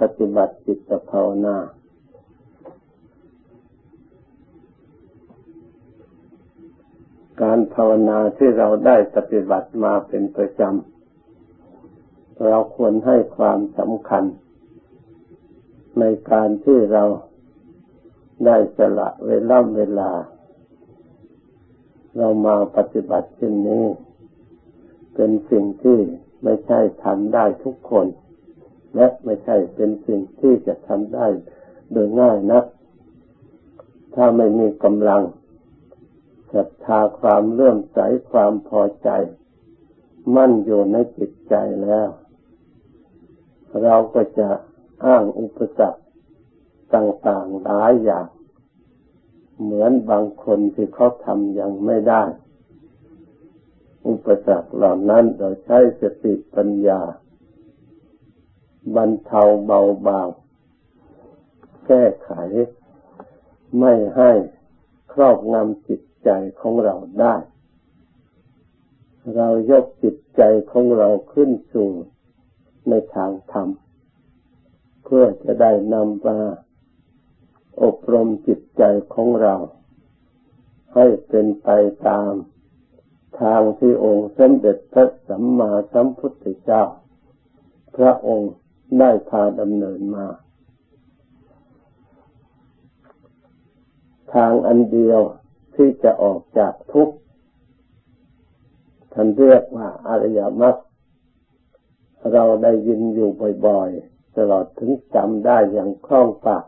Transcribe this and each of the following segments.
ปฏิบัติจิตภาวนาการภาวนาที่เราได้ปฏิบัติมาเป็นประจำ เราควรให้ความสำคัญ ในการที่เราได้สละเวลาเวลา เรามาปฏิบัติเช่นนี้ เป็นสิ่งที่ไม่ใช่ทำได้ทุกคน และไม่ใช่เป็นสิ่งที่จะทำได้โดยง่ายนัก ถ้าไม่มีกำลังศรัทธาความเลื่อมใสความพอใจ มั่นอยู่ในจิตใจแล้ว เราก็จะอ้างอุปสรรคต่างๆหลายอย่าง เหมือนบางคนที่เขาทำยังไม่ได้ อุปสรรคเหล่านั้นเราใช้สติปัญญา บรรเทาเบาบางแก้ไข ไม่ให้ครอบงำจิตใจของเราได้ เรายกจิตใจของเราขึ้นสู่ในทางธรรม เพื่อจะได้นำมาอบรมจิตใจของเรา ให้เป็นไปตามทางที่องค์สมเด็จพระสัมมาสัมพุทธเจ้า พระองค์ ได้พาดำเนินมา ทางอันเดียวที่จะออกจากทุกข์ท่านเรียกว่าอริยมรรคเราได้ยินอยู่บ่อยๆ ตลอดถึงจำได้อย่างคล่องปาก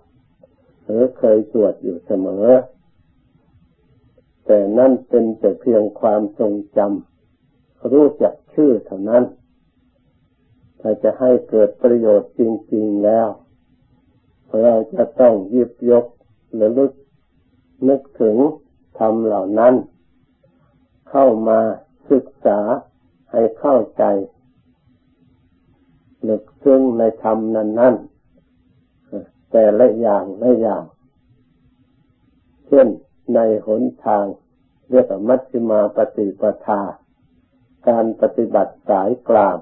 หรือเคยสวดอยู่เสมอ แต่นั่นเป็นแต่เพียงความทรงจำรู้จักชื่อเท่านั้น ถ้าจะให้เกิดประโยชน์จริง ๆแล้ว เราจะต้องยิบยกหรือลึกนึกถึงธรรมเหล่านั้น เข้ามาศึกษาให้เข้าใจลึกซึ้งในธรรมนั้นๆแต่ละอย่างละอย่าง เช่นในหนทางเรียกว่ามัชฌิมาปฏิปทา การปฏิบัติสายกลาง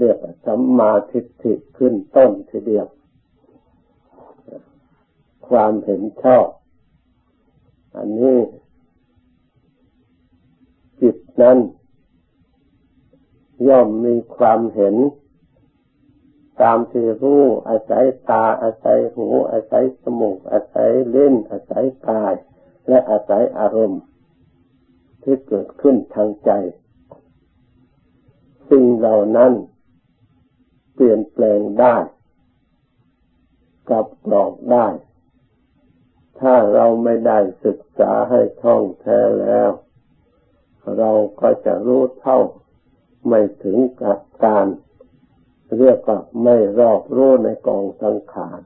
เรียกสัมมาทิฏฐิขึ้นต้นทีเดียว ความเห็นชอบ อันนี้จิตนั้น ย่อมมีความเห็น ตามที่รู้อาศัยตาอาศัยหู อาศัยสมูกอาศัยเล่นอาศัยกาย และอาศัยอารมณ์ ที่เกิดขึ้นทางใจ สิ่งเหล่านั้น ปลี่ยนแปลงได้กับกรอกได้ ถ้าเราไม่ได้ศึกษาให้ท่องแท้แล้ว เราก็จะรู้เท่าไม่ถึงกับการ เรียกว่าไม่รอบรู้ในกองสังขาร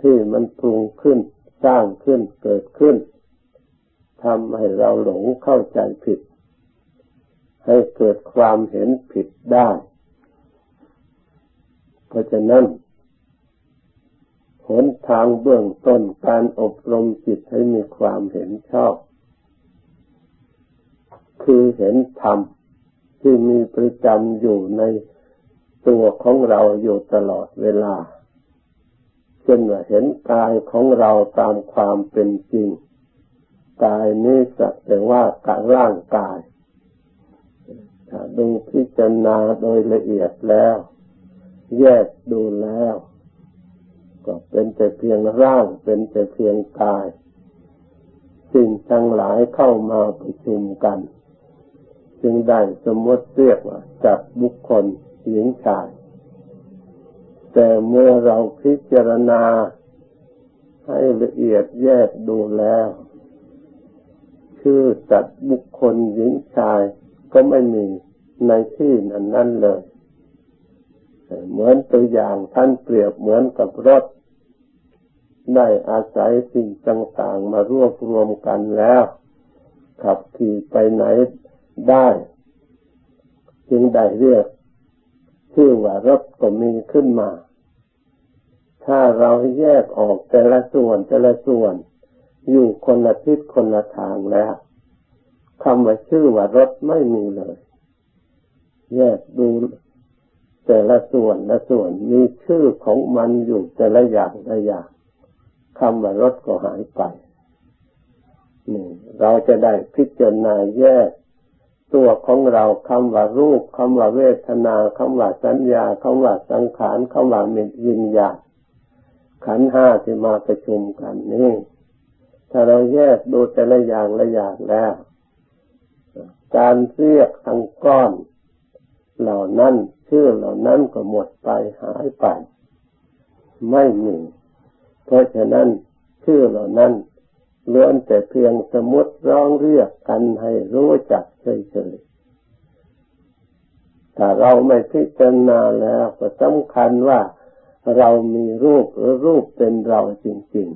ที่มันปรุงขึ้นสร้างขึ้นเกิดขึ้นทำให้เราหลงเข้าใจผิด ให้เกิดความเห็นผิดได้ เพราะฉะนั้นหนทางเบื้องต้นการอบรมจิตให้มีความเห็นชอบ คือเห็นธรรมที่มีประจำอยู่ในตัวของเราอยู่ตลอดเวลาเช่นว่าเห็นกายของเราตามความเป็นจริง กายนี้สักแต่ว่ากายร่างกาย ถ้าดูพิจารณาโดยละเอียดแล้ว แยกดูแล้ว ก็เป็นแต่เพียงร่าง เป็นแต่เพียงกาย สิ่งทั้งหลายเข้ามาประชุมกัน จึงได้สมมติเรียกว่าจัดบุคคลหญิงชาย แต่เมื่อเราพิจารณาให้ละเอียดแยกดูแล้ว ชื่อจัดบุคคลหญิงชายก็ไม่มีในที่นั้นนั้นเลย เหมือนตัวอย่างท่านเปรียบเหมือนกับรถ ได้อาศัยสิ่งต่างๆมารวบรวมกันแล้ว ขับขี่ไปไหนได้ จึงได้เรียกชื่อว่ารถก็มีขึ้นมา ถ้าเราแยกออกแต่ละส่วนแต่ละส่วน อยู่คนละทิศคนละทางแล้วคำว่าชื่อว่ารถไม่มีเลย แยกดู แต่ละส่วนละส่วนมีชื่อของมันอยู่แต่ละอย่างละอย่างคำว่ารถก็หายไปนี่เราจะได้พิจารณาแยกตัวของเราคำว่ารูปคำว่าเวทนาคำว่าสัญญาคำว่าสังขารคำว่ามิวิญญาขันห้าที่มาประชุมกันนี่ ถ้าเราแยกดูแต่ละอย่างละอย่างแล้ว การเรียกทั้งก้อน เหล่านั้น ชื่อเหล่านั้นก็หมดไปหายไป ไม่มีเพราะฉะนั้นชื่อเหล่านั้นล้วนแต่เพียงสมมติร้องเรียกกันให้รู้จักเฉยๆถ้าเราไม่พิจารณาแล้วก็สำคัญว่าเรามีรูปหรือรูปเป็นเราจริง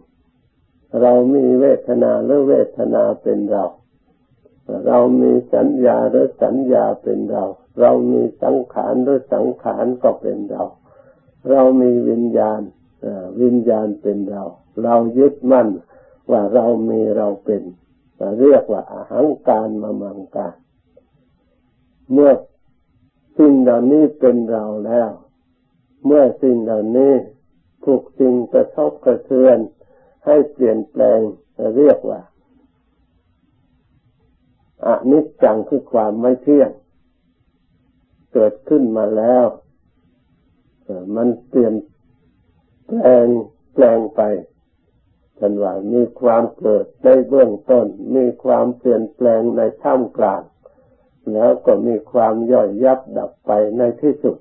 ๆ เรามีเวทนาหรือเวทนาเป็นเรา เรามีสัญญาหรือสัญญาเป็นเรา เรามีสังขารหรือสังขารก็เป็นเรา เรามีวิญญาณวิญญาณเป็นเรา เรายึดมั่นว่าเรามีเราเป็นเรียกว่าอาหังการมามังการเมื่อสิ่งเหล่านี้เป็นเราแล้ว เมื่อสิ่งเหล่านี้ถูกสิ่งกระทบกระเทือน ให้เปลี่ยนแปลงเรียกว่า อนิจจังคือความไม่เที่ยง เกิดขึ้นมาแล้วมันเปลี่ยนแปลงแปลงไปท่านว่ามีความเกิดในเบื้องต้น มีความเปลี่ยนแปลงในท่ามกลาง แล้วก็มีความย่อยยับดับไปในที่สุด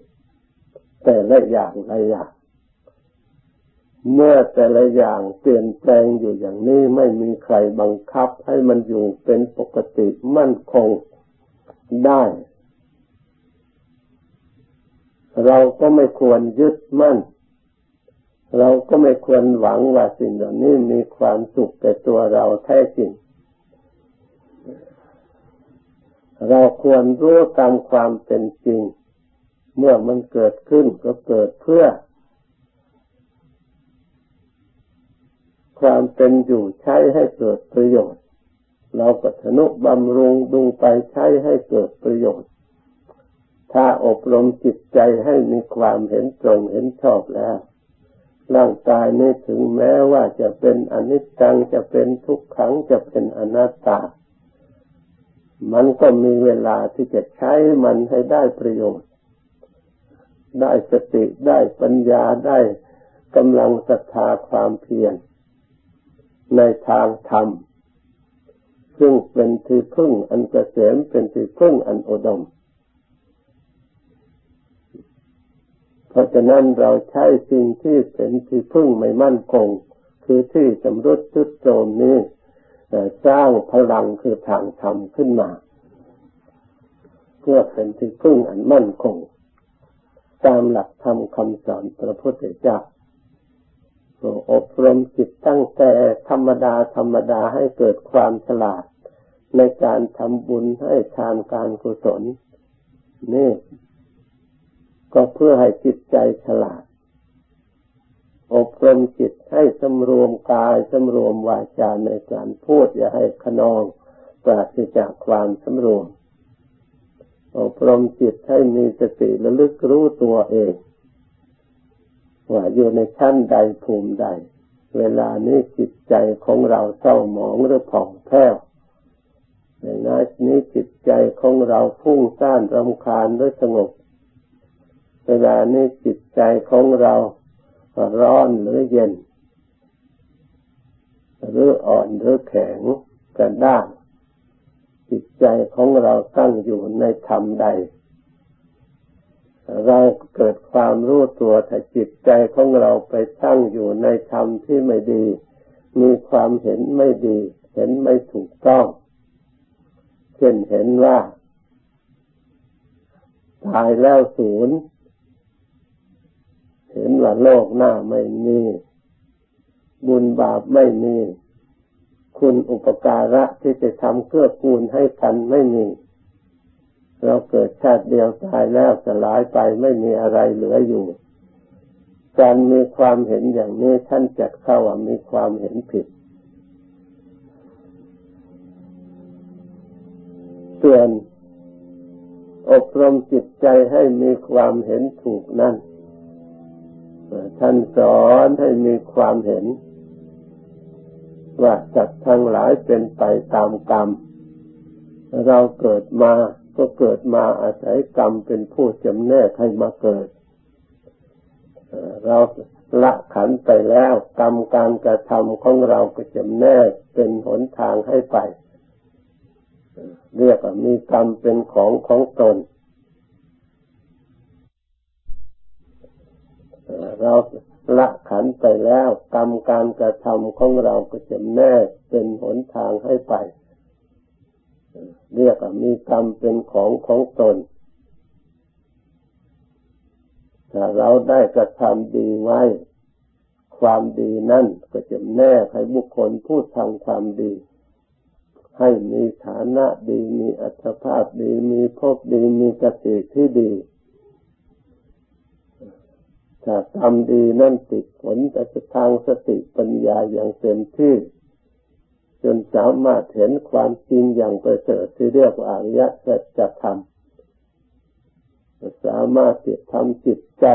แต่ละอย่างละอย่าง เมื่อแต่ละอย่างเปลี่ยนแปลงอยู่อย่างนี้ไม่มีใครบังคับให้มันอยู่เป็นปกติมั่นคงได้ เราก็ไม่ควรยึดมั่น เราก็ไม่ควรหวังว่าสิ่งเหล่านี้มีความสุขแต่ตัวเราแท้จริง เราควรรู้ตามความเป็นจริง เมื่อมันเกิดขึ้นก็เกิดเพื่อ ความเป็นอยู่ใช้ให้เกิดประโยชน์ เราก็ทนุบำรุงดูไปใช้ให้เกิดประโยชน์ ถ้าอบรมจิตใจให้มีความเห็นตรงเห็นชอบแล้ว ร่างกายนี้ถึงแม้ว่าจะเป็นอนิจจังจะเป็นทุกขังจะเป็นอนัตตา มันก็มีเวลาที่จะใช้มันให้ได้ประโยชน์ ได้สติได้ปัญญาได้กำลังศรัทธาความเพียร ในทางธรรม ซึ่งเป็นที่พึ่งอันเกษมเป็นที่พึ่งอันอุดม เพราะฉะนั้นเราใช้สิ่งที่เป็นที่พึ่งไม่มั่นคง คือที่สำรุดจุดโจมนี้สร้างพลังคือทางธรรมขึ้นมา เพื่อเป็นที่พึ่งอันมั่นคง ตามหลักธรรมคำสอนพระพุทธเจ้า อบรมจิตตั้งแต่ธรรมดาธรรมดาให้เกิดความฉลาด ในการทำบุญให้ทานการกุศลนี่ก็เพื่อให้จิตใจฉลาด อบรมจิตให้สำรวมกายสำรวมวาจาในการพูดอย่าให้ขนองปราศจากความสำรวม อบรมจิตให้มีสติระลึกรู้ตัวเอง ว่าอยู่ในชั้นใดภูมิใด เวลานี้จิตใจของเราเศร้าหมองหรือผ่องแผ้วในนี้จิตใจของเราฟุ้งซ่านรำคาญหรือสงบ เวลานี้จิตใจของเราร้อนหรือเย็น หรืออ่อนหรือแข็งกันด้านจิตใจของเราตั้งอยู่ในธรรมใด เราเกิดความรู้ตัวถ้าจิตใจของเราไปตั้งอยู่ในธรรมที่ไม่ดี มีความเห็นไม่ดี เห็นไม่ถูกต้อง เช่นเห็นว่า ตายแล้วศูนย์เห็นว่าโลกหน้าไม่มีบุญบาปไม่มี คุณอุปการะที่จะทำเพื่อกูลให้กันไม่มี เราเกิดชาติเดียวตายแล้วสลายไปไม่มีอะไรเหลืออยู่การมีความเห็นอย่างนี้ท่านจัดเข้าว่ามีความเห็นผิดส่วนอบรมจิตใจให้มีความเห็นถูกนั่นท่านสอนให้มีความเห็น ว่าจัดทั้งหลายเป็นไปตามกรรม เราเกิดมา ก็เกิดมาอาศัยกรรมเป็นผู้จำแนกให้มาเกิด เราละขันไปแล้วกรรมการกระทำของเราก็จำแนกเป็นหนทางให้ไป เรียกว่ามีกรรมเป็นของของตน เราละขันไปแล้วกรรมการกระทำของเราก็จะแน่เป็นหนทางให้ไป เรียกว่ามีกรรมเป็นของของตน ถ้าเราได้กระทำดีไว้ ความดีนั่นก็จะแน่ให้บุคคลพูดทำความดี ให้มีฐานะดีมีอัตภาพดีมีภพดีมีกติที่ดีถ้าทำดีนั่นติดผลแต่ทางสติปัญญาอย่างเต็มที่ สามารถเห็นความจริงอย่างประเสริฐที่เรียกว่าอริยสัจธรรมสามารถติดทำจิตใจ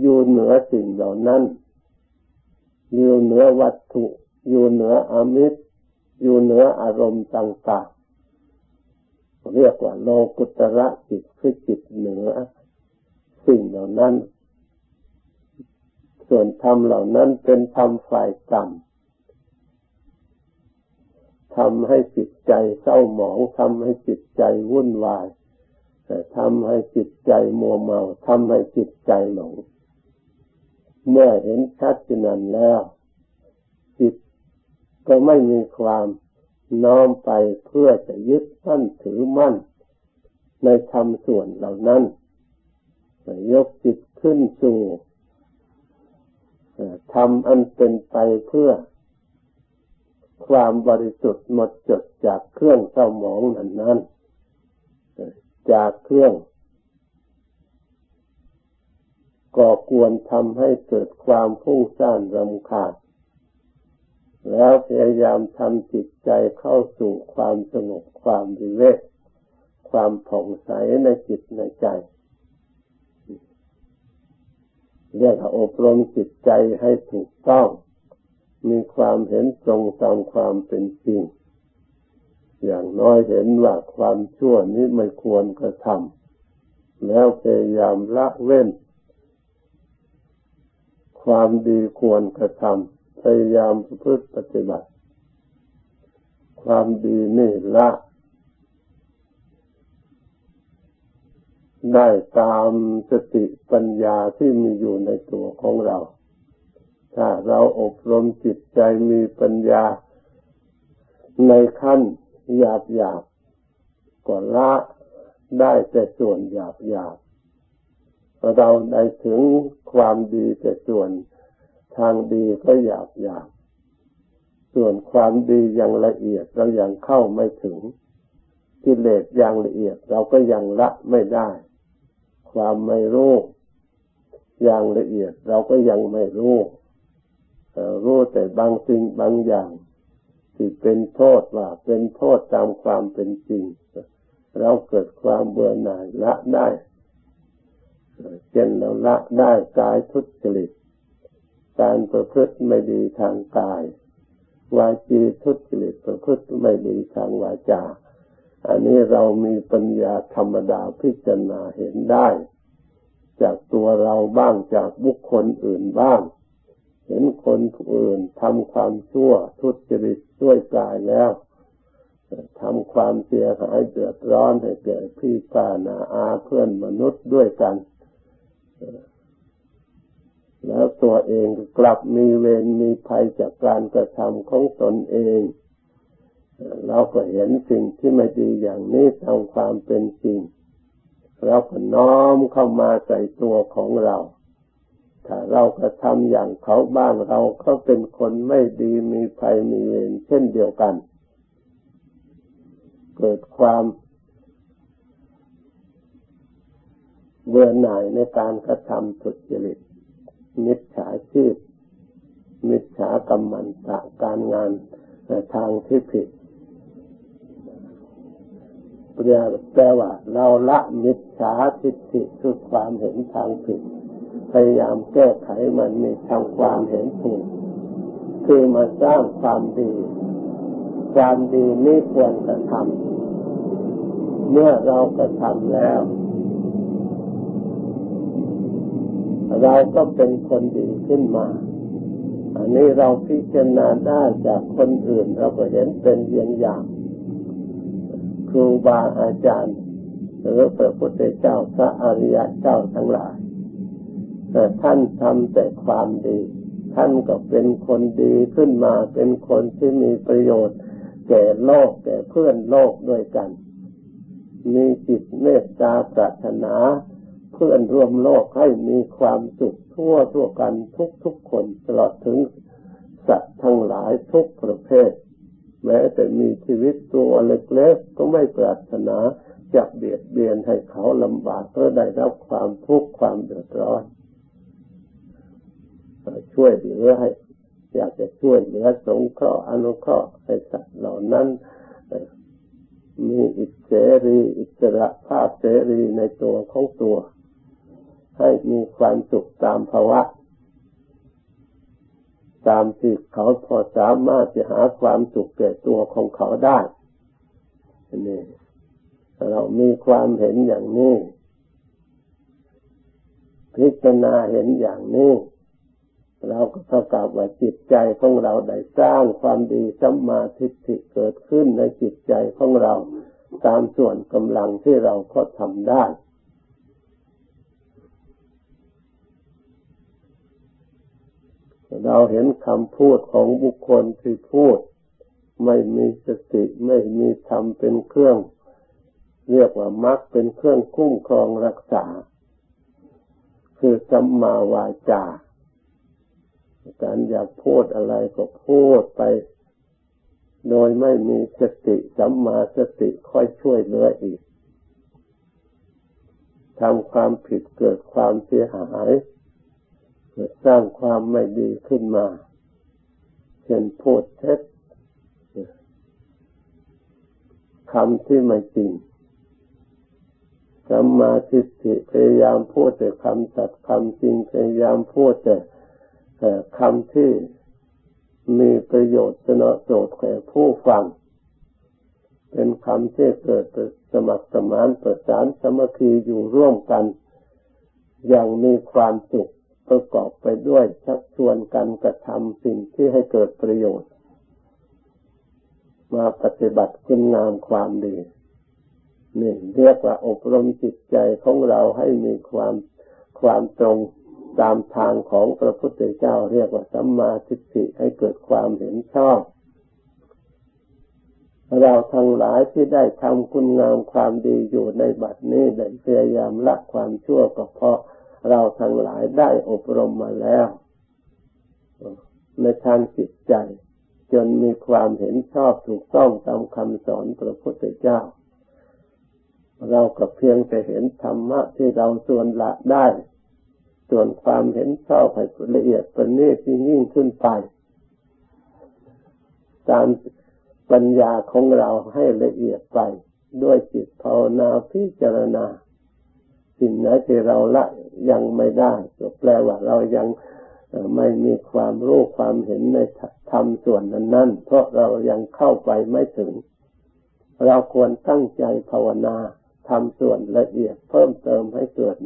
อยู่เหนือสิ่งเหล่านั้น อยู่เหนือวัตถุ อยู่เหนืออมิตร อยู่เหนืออารมณ์ต่างๆ เรียกว่าโลกุตระจิตคือจิตเหนือ สิ่งเหล่านั้น ส่วนธรรมเหล่านั้นเป็นธรรมฝ่ายต่ำ ทำให้จิตใจเศร้าหมองทำให้จิตใจวุ่นวายทำให้จิตใจมัวเมาทำให้จิตใจหลง เมื่อเห็นชัดจนั้นแล้ว จิตก็ไม่มีความน้อมไปเพื่อจะยึดมั่นถือมั่น ในธรรมส่วนเหล่านั้นยกจิตขึ้นสู่ทำอันเป็นไปเพื่อ ความบริสุทธิ์หมดจดจากเครื่องเศร้าหมองนั้นนั้นจากเครื่องก่อกวนทำให้เกิดความพุ่งสร้างรำคาญแล้วพยายามทำจิตใจเข้าสู่ความสงบความวิเวกความผ่องใสในจิตในใจ เรียกว่าอบรมจิตใจให้ถูกต้อง มีความเห็นตรงตามความเป็นจริง อย่างน้อยเห็นว่าความชั่วนี้ไม่ควรกระทำแล้วพยายามละเว้น ความดีควรกระทำพยายามประพฤติปฏิบัติ ความดีนี่ละได้ตามสติปัญญาที่มีอยู่ในตัวของเรา ถ้าเราอบรมจิตใจมีปัญญาในขั้นหยาบหยาบก็ละได้แต่ส่วนหยาบหยาบเราได้ถึงความดีแต่ส่วนทางดีก็หยาบหยาบส่วนความดีอย่างละเอียดเรายังเข้าไม่ถึงกิเลสอย่างละเอียดเราก็ยังละไม่ได้ ความไม่รู้อย่างละเอียดเราก็ยังไม่รู้ รู้แต่บางสิ่งบางอย่างที่เป็นโทษว่าเป็นโทษตามความเป็นจริง เราเกิดความเบื่อหน่ายละได้เช่นเราละได้กายทุจริตการประพฤติไม่ดีทางกายวาจีทุจริตประพฤติไม่ดีทางวาจา อันนี้เรามีปัญญาธรรมดาพิจารณาเห็นได้ จากตัวเราบ้างจากบุคคลอื่นบ้าง เห็นคนอื่นทำความชั่วทุจริตด้วยกายแล้วทำความเสียหายเดือดร้อนให้แก่พี่ป้านาอาเพื่อนมนุษย์ด้วยกัน แล้วตัวเองกลับมีเวรมีภัยจากการกระทำของตนเองเราก็เห็นสิ่งที่ไม่ดีอย่างนี้ตามความเป็นจริงเราก็น้อมเข้ามาใส่ตัวของเรา ถ้าเราก็ทำอย่างเขาบ้างเราก็เป็นคนไม่ดีมีภัยมีเวรเช่นเดียวกัน เกิดความเบื่อหน่ายในการกระทำสุจริตมิจฉาชีพมิจฉากรรมันตะการงานทางที่ผิดแปลว่าเราละมิจฉาทิฏฐิคือความเห็นทางผิด พยายามแก้ไขมันในทางความเห็นถูกคือมาสร้างความดี ความดีนี้ควรกระทำเมื่อเรากระทำแล้ว เราก็เป็นคนดีขึ้นมา อันนี้เราพิจารณาได้จากคนอื่น เราก็เห็นเป็นเยี่ยงอย่างครูบาอาจารย์ หรือพระพุทธเจ้าพระอริยเจ้าทั้งหลาย แต่ท่านทำแต่ความดี ท่านก็เป็นคนดีขึ้นมา เป็นคนที่มีประโยชน์ แก่โลกแก่เพื่อนโลกด้วยกัน มีจิตเมตตาปรารถนา เพื่อนร่วมโลกให้มีความสุขทั่วทั่วกันทุกทุกคนตลอดถึงสัตว์ทั้งหลายทุกประเภท แม้แต่มีชีวิตตัวเล็กๆก็ไม่ปรารถนาจะเบียดเบียนให้เขาลำบากเพื่อได้รับความทุกข์ความเดือดร้อน ช่วยเหลือให้อยากจะช่วยเหลือสงเคราะห์อนุเคราะห์ให้สัตว์เหล่านั้นมีอิสรีอิสระภาพเสรีในตัวของตัว ให้มีความสุขตามภาวะ ตามที่เขาพอสามารถจะหาความสุขแก่ตัวของเขาได้นี่เรามีความเห็นอย่างนี้ พิจารณาเห็นอย่างนี้ เราก็เท่ากับว่าจิตใจของเราได้สร้างความดีสัมมาทิฏฐิเกิดขึ้นในจิตใจของเรา ตามส่วนกำลังที่เราพอทำได้ เราเห็นคำพูดของบุคคลที่พูด ไม่มีสติไม่มีธรรมเป็นเครื่อง เรียกว่ามักเป็นเครื่องคุ้มครองรักษา คือสัมมาวาจา การอยากพูดอะไรก็พูดไป โดยไม่มีสติสัมมาสติค่อยช่วยเหลืออีกทำความผิดเกิดความเสียหายเกิดสร้างความไม่ดีขึ้นมาเช่นพูดเท็จคำที่ไม่จริงสัมมาทิฏฐิพยายามพูดแต่คำสัตย์คำจริงพยายามพูดแต่ คำที่มีประโยชน์สนอโสดแก่ผู้ฟัง เป็นคำที่เกิดสมัครสมานประสานสมัคคีอยู่ร่วมกัน อย่างมีความสุขประกอบไปด้วยชักชวนกันกระทำสิ่งที่ให้เกิดประโยชน์ มาปฏิบัติคุณงามความดีนี่เรียกว่าอบรมจิตใจของเราให้มีความความตรง ตามทางของพระพุทธเจ้าเรียกว่าสัมมาทิฏฐิให้เกิดความเห็นชอบ เราทั้งหลายที่ได้ทำคุณงามความดีอยู่ในบัดนี้ได้พยายามละความชั่วก็เพราะเราทั้งหลายได้อบรมมาแล้ว ในทางจิตใจ จนมีความเห็นชอบถูกต้องตามคำสอนพระพุทธเจ้า เราก็เพียงแต่เห็นธรรมะที่เราส่วนละได้ ส่วนความเห็นชอบให้ละเอียดประณีตยิ่งขึ้นไป ตามปัญญาของเราให้ละเอียดไป ด้วยจิตภาวนาพิจารณา สิ่งไหนที่เราละยังไม่ได้ก็แปลว่าเรายังไม่มีความรู้ความเห็นในธรรมส่วนนั้นนั้นเพราะเรายังเข้าไปไม่ถึง เราควรตั้งใจภาวนาทำส่วนละเอียดเพิ่มเติมให้เกิด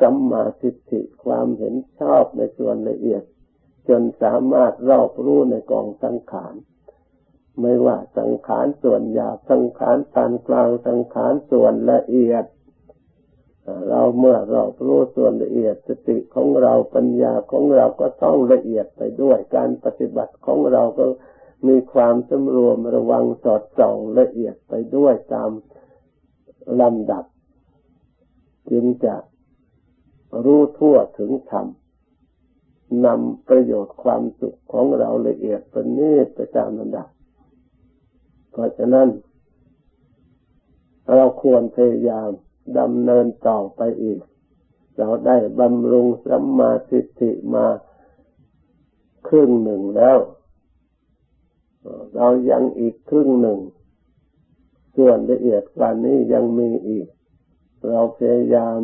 สัมมาทิฏฐิความเห็นชอบในส่วนละเอียด จนสามารถรอบรู้ในกองสังขารไม่ว่าสังขารส่วนหยาบสังขารปานกลางสังขารส่วนละเอียด เราเมื่อเรารู้ส่วนละเอียดสติของเราปัญญาของเราก็ต้องละเอียดไปด้วยการปฏิบัติของเราก็มีความสำรวมระวังสอดส่องละเอียดไปด้วยตามลำดับ จึงจะ รู้ทั่วถึงธรรมนำประโยชน์ความสุขของเราละเอียดประณีตไปตามลำดับ เพราะฉะนั้น เราควรพยายามดำเนินต่อไปอีก เราได้บำรุงสัมมาทิฏฐิมาครึ่งหนึ่งแล้ว เรายังอีกครึ่งหนึ่ง ส่วนละเอียดกว่านี้ยังมีอีก เราพยายาม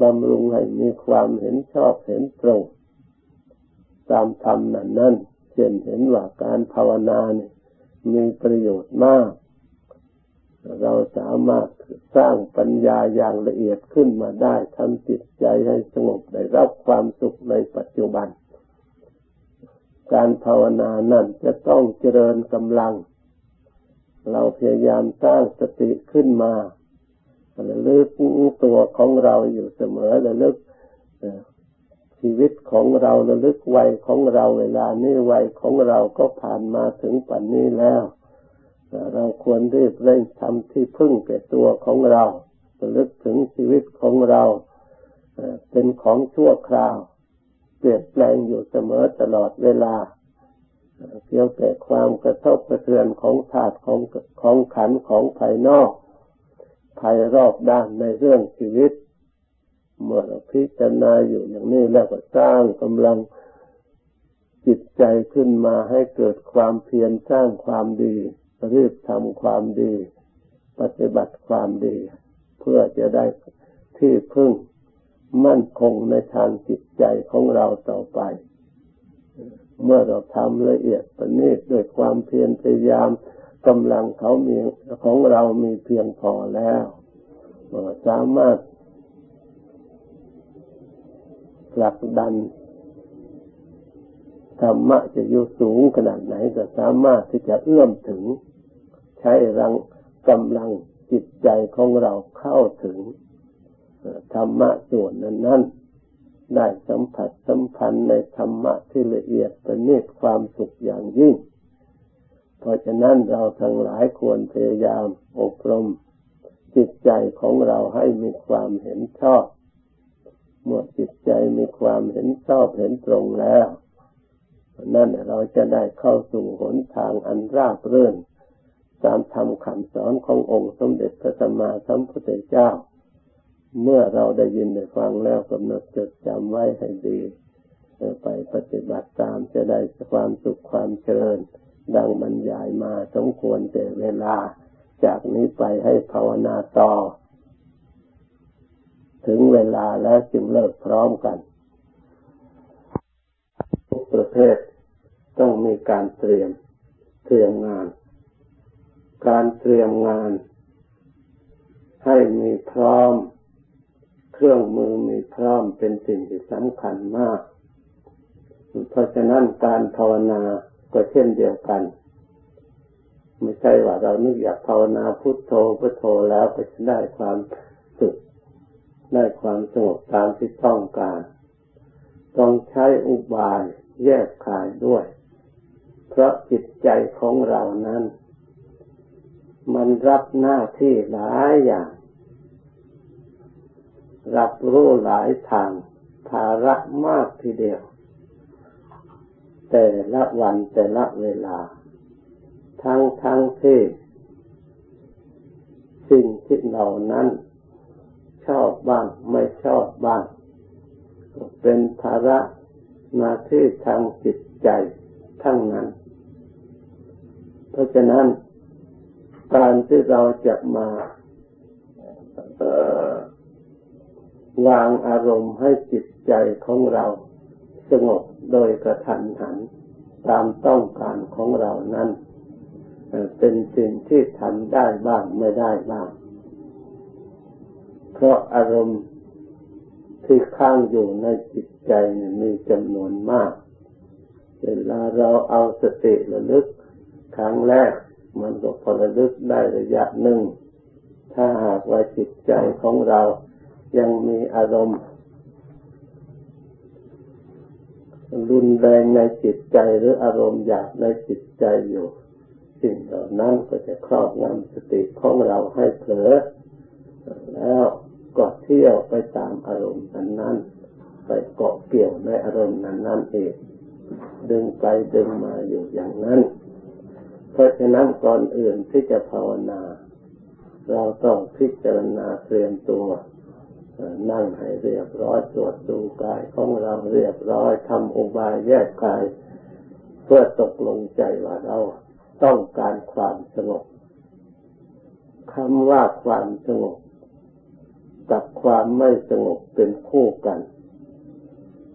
บำรุงให้มีความเห็นชอบเห็นตรง ตามธรรมนั้นนั้นเช่นเห็นว่าการภาวนาเนี่ยมีประโยชน์มาก เราสามารถสร้างปัญญาอย่างละเอียดขึ้นมาได้ทำจิตใจให้สงบได้รับความสุขในปัจจุบัน การภาวนานั้นจะต้องเจริญกำลัง เราพยายามสร้างสติขึ้นมา ระลึกตัวของเราอยู่เสมอระลึกชีวิตของเราระลึกวัยของเราเวลานี้วัยของเราก็ผ่านมาถึงปัจนนี้แล้ว เราควรรีบเร่งทำที่พึ่งแก่ตัวของเราระลึกถึงชีวิตของเราเป็นของชั่วคราว เปลี่ยนแปลงอยู่เสมอตลอดเวลาเกี่ยวกับความกระทบกระเทือนของธาตุของของขันของภายนอก ภายรอบด้านในเรื่องชีวิต เมื่อเราพิจารณาอยู่อย่างนี้แล้วก็สร้างกำลังจิตใจขึ้นมาให้เกิดความเพียรสร้างความดีรีบทำความดี ปฏิบัติความดี เพื่อจะได้ที่พึ่งมั่นคงในทางจิตใจของเราต่อไป เมื่อเราทำละเอียดประณีตด้วยความเพียรพยายาม กำลังเขามีของเรามีเพียงพอแล้วสามารถผลักดันธรรมะจะอยู่สูงขนาดไหนก็สามารถที่จะเอื้อมถึง ใช้รังกำลังจิตใจของเราเข้าถึงธรรมะส่วนนั้นนั้นได้สัมผัสสัมพันธ์ในธรรมะที่ละเอียดประณีตความสุขอย่างยิ่ง เพราะฉะนั้นเราทั้งหลายควรพยายามอบรมจิตใจของเราให้มีความเห็นชอบ เมื่อจิตใจมีความเห็นชอบเห็นตรงแล้วนั่นเราจะได้เข้าสู่หนทางอันราบรื่นตามธรรมคำสอนขององค์สมเด็จพระสัมมาสัมพุทธเจ้า เมื่อเราได้ยินได้ฟังแล้วกำหนดจดจำไว้ให้ดี ไปปฏิบัติตามจะได้ความสุขความเจริญ ดังบรรยายมาสมควรแต่เวลา จากนี้ไปให้ภาวนาต่อ ถึงเวลาแล้วจึงเลิกพร้อมกัน ทุกประเภทต้องมีการเตรียม เตรียมงาน การเตรียมงาน ให้มีพร้อม เครื่องมือมีพร้อมเป็นสิ่งที่สำคัญมาก เพราะฉะนั้นการภาวนา ก็เช่นเดียวกัน ไม่ใช่ว่าเรานึกอยากภาวนาพุทโธพุทโธแล้วก็จะได้ความสุขได้ความสงบตามที่ต้องการ ต้องใช้อุบายแยกขายด้วย เพราะจิตใจของเรานั้น มันรับหน้าที่หลายอย่าง รับรู้หลายทางภาระมากทีเดียว แต่ละวันแต่ละเวลา ทั้งทั้งที่สิ่งที่เหล่านั้น ชอบบ้างไม่ชอบบ้างเป็นภาระหน้าที่ทางจิตใจทั้งนั้น เพราะฉะนั้นการที่เราจะมาวางอารมณ์ให้จิตใจของเรา สงบโดยกระทันหันตามต้องการของเรานั้น เป็นสิ่งที่ทำได้บ้างไม่ได้บ้าง เพราะอารมณ์ที่ข้างอยู่ในจิตใจมีจำนวนมาก เวลาเราเอาสติระลึกครั้งแรก มันก็พอระลึกได้ระยะหนึ่ง ถ้าหากว่าจิตใจของเรายังมีอารมณ์ รุนแรงในจิตใจหรืออารมณ์อยากในจิตใจอยู่ สิ่งเหล่านั้นก็จะครอบงำสติของเราให้เผลอแล้วก็เที่ยวไปตามอารมณ์นั้นๆไปเกาะเกี่ยวในอารมณ์นั้นๆเองดึงไปดึงมาอยู่อย่างนั้น เพราะฉะนั้นก่อนอื่นที่จะภาวนา เราต้องพิจารณาเตรียมตัว นั่งให้เรียบร้อยตรวจดูกายของเราเรียบร้อยทำอุบายแยกกาย เพื่อตกลงใจว่าเราต้องการความสงบคำว่าความสงบ กับความไม่สงบเป็นคู่กัน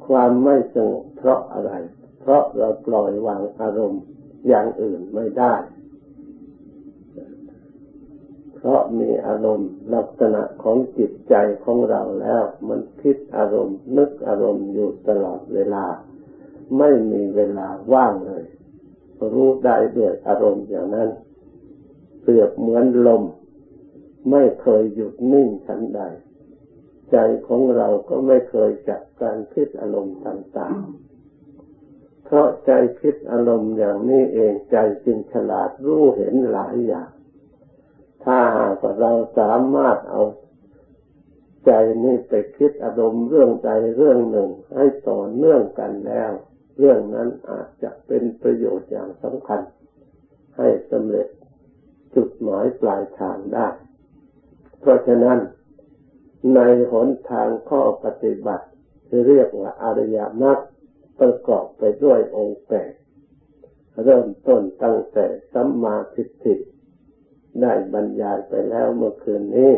ความไม่สงบเพราะอะไร เพราะเราปล่อยวางอารมณ์อย่างอื่นไม่ได้ เพราะมีอารมณ์ลักษณะของจิตใจของเราแล้ว มันคิดอารมณ์นึกอารมณ์อยู่ตลอดเวลา ไม่มีเวลาว่างเลย รู้ได้ด้วยอารมณ์อย่างนั้นเปรียบเหมือนลม ไม่เคยหยุดนิ่งฉันใด ใจของเราก็ไม่เคยจับการคิดอารมณ์ต่างๆเพราะใจคิดอารมณ์อย่างนี้เองใจจึงฉลาดรู้เห็นหลายอย่าง ถ้าหากเราสามารถเอาใจนี้ไปคิดอารมณ์เรื่องใดเรื่องหนึ่ง ให้ต่อเนื่องกันแล้ว เรื่องนั้นอาจจะเป็นประโยชน์อย่างสำคัญ ให้สำเร็จจุดหมายปลายทางได้ เพราะฉะนั้นในหนทางข้อปฏิบัติเรียกว่าอริยมรรคประกอบไปด้วยองค์แปดเริ่มต้นตั้งแต่สัมมาทิฏฐิ ได้บรรยายไปแล้วเมื่อคืนนี้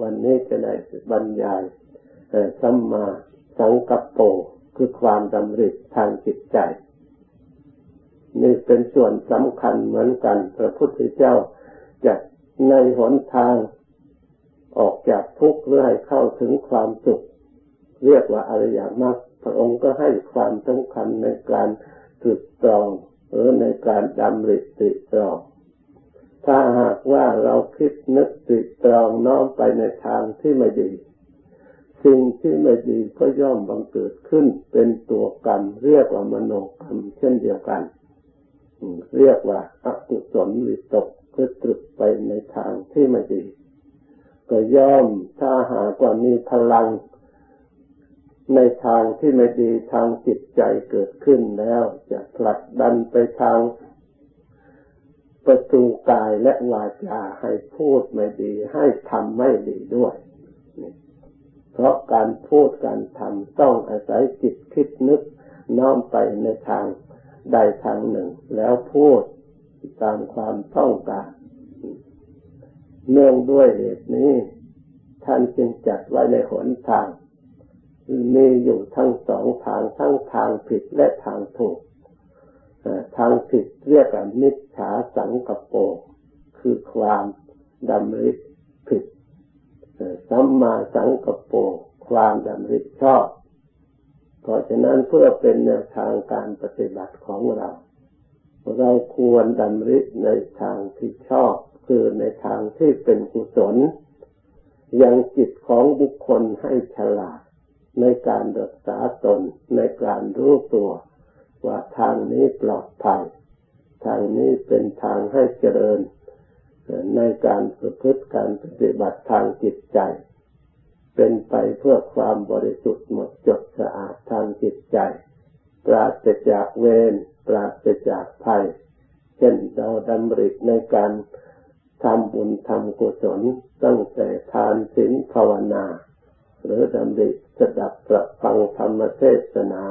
วันนี้จะได้บรรยายสัมมาสังกัปโปคือความดำริทางจิตใจ นี่เป็นส่วนสำคัญเหมือนกัน พระพุทธเจ้าจะในหนทางออกจากทุกข์เพื่อให้เข้าถึงความสุข เรียกว่าอริยมรรคพระองค์ก็ให้ความสำคัญในการตรึกตรองหรือในการดำริติตรอง ถ้าหากว่าเราคิดนึกติตรองน้อมไปในทางที่ไม่ดี สิ่งที่ไม่ดีก็ย่อมบังเกิดขึ้นเป็นตัวกรรม เรียกว่ามโนกรรมเช่นเดียวกัน เรียกว่าอกุศลวิตกคือตรึกไปในทางที่ไม่ดี ก็ย่อมถ้าหากว่ามีพลังในทางที่ไม่ดีทางจิตใจเกิดขึ้นแล้ว จะผลักดันไปทาง ประตูกายและวาจาให้พูดไม่ดี ให้ทำไม่ดีด้วย เพราะการพูดการทำต้องอาศัยจิตคิดนึกน้อมไปในทางใดทางหนึ่ง แล้วพูดตามความต้องการเนื่องด้วยเหตุนี้ ท่านจึงจัดไว้ในหนทาง มีอยู่ทั้งสองทางทั้งทางผิดและทางถูก ทางผิดเรียกว่ามิจฉาสังกปรคือความดำริผิดสัมมาสังกปรความดำริชอบ เพราะฉะนั้นเพื่อเป็นแนวทางการปฏิบัติของเรา เราควรดำริในทางที่ชอบ คือในทางที่เป็นกุศล ยังจิตของบุคคลให้ฉลาดในการรักษาตนในการรู้ตัว ว่าทางนี้ปลอดภัย ทางนี้เป็นทางให้เจริญในการประพฤติการปฏิบัติทางจิตใจ เป็นไปเพื่อความบริสุทธิ์หมดจดสะอาดทางจิตใจ ปราศจากเวรปราศจากภัย เช่นเราดำริในการทำบุญทำกุศลตั้งแต่ทานศีลภาวนา หรือดำริสดับประฟังธรรมเทศนา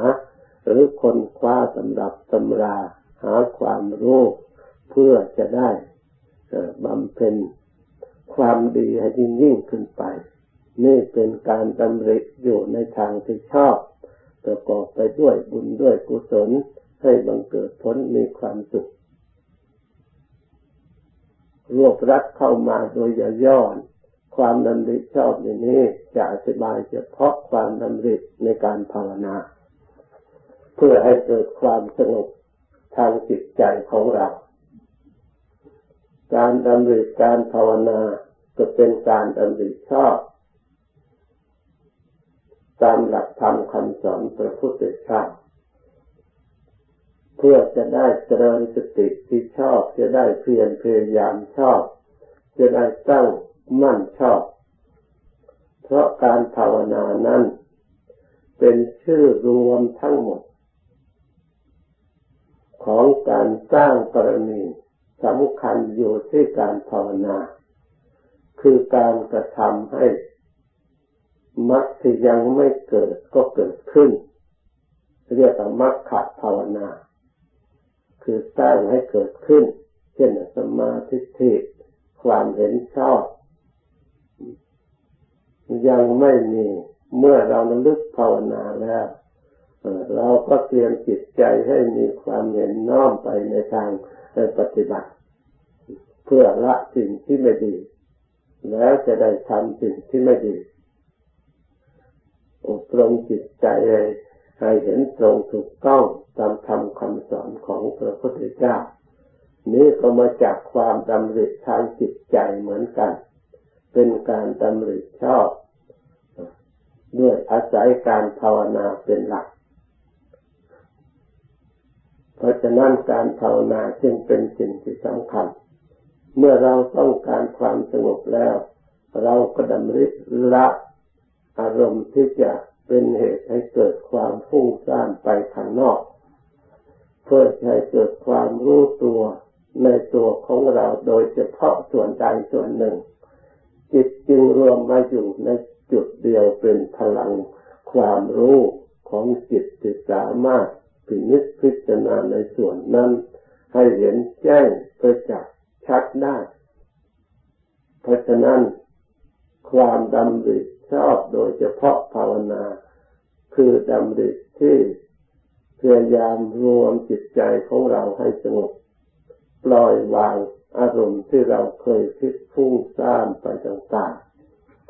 หรือคนคว้าสำหรับตำราหาความรู้เพื่อจะได้บำเพ็ญความดีให้ยิ่งยิ่งขึ้นไป นี่เป็นการดำริอยู่ในทางที่ชอบ ประกอบไปด้วยบุญด้วยกุศลให้บังเกิดผลมีความสุขรวบรัดเข้ามาโดยย่อนความดำริชอบอย่างนี้จะอธิบายเฉพาะความดำริในการภาวนา เพื่อให้เกิดความสงบทางจิตใจของเรา การดำริการภาวนาก็เป็นการดำริชอบตามหลักธรรมคำสอนพระพุทธเจ้าเพื่อจะได้เจริญสติที่ชอบ จะได้เพียรพยายามชอบ จะได้ตั้งมั่นชอบ เพราะการภาวนานั้น เป็นชื่อรวมทั้งหมด ของการสร้างปรมีสำคัญอยู่ที่การภาวนา คือการกระทำให้มรรคที่ยังไม่เกิดก็เกิดขึ้น เรียกว่ามรรคภาวนา คือสร้างให้เกิดขึ้น เช่นสมาธิความเห็นชอบ ยังไม่มีเมื่อเราระลึกภาวนาแล้ว เราก็เตรียมจิตใจให้มีความเห็นน้อมไปในทางปฏิบัติ เพื่อละสิ่งที่ไม่ดี แล้วจะได้ทำสิ่งที่ไม่ดีอบรมจิตใจให้ให้เห็นตรงถูกต้องตามธรรมคำสอนของพระพุทธเจ้า นี้ก็มาจากความดำริทางจิตใจเหมือนกัน เป็นการดำริชอบ ด้วยอาศัยการภาวนาเป็นหลัก ราะฉะนั้นการภาวนาจึงเป็นสิ่งที่สำคัญ เมื่อเราต้องการความสงบแล้ว เราก็ดำริละอารมณ์ที่จะเป็นเหตุให้เกิดความฟุ้งซ่านไปข้างนอก เพื่อให้เกิดความรู้ตัวในตัวของเราโดยเฉพาะส่วนใดส่วนหนึ่ง จิตจึงรวมมาอยู่ในจุดเดียวเป็นพลังความรู้ของจิตที่สามารถ พินิจพิจารณาในส่วนนั้น ให้เห็นแจ้งประจักษ์ชัดได้ เพราะฉะนั้น ความดำริชอบโดยเฉพาะภาวนา คือดำริที่พยายามรวมจิตใจของเราให้สงบปล่อยวางอารมณ์ที่เราเคยคิดฟุ้งซ่านไปต่าง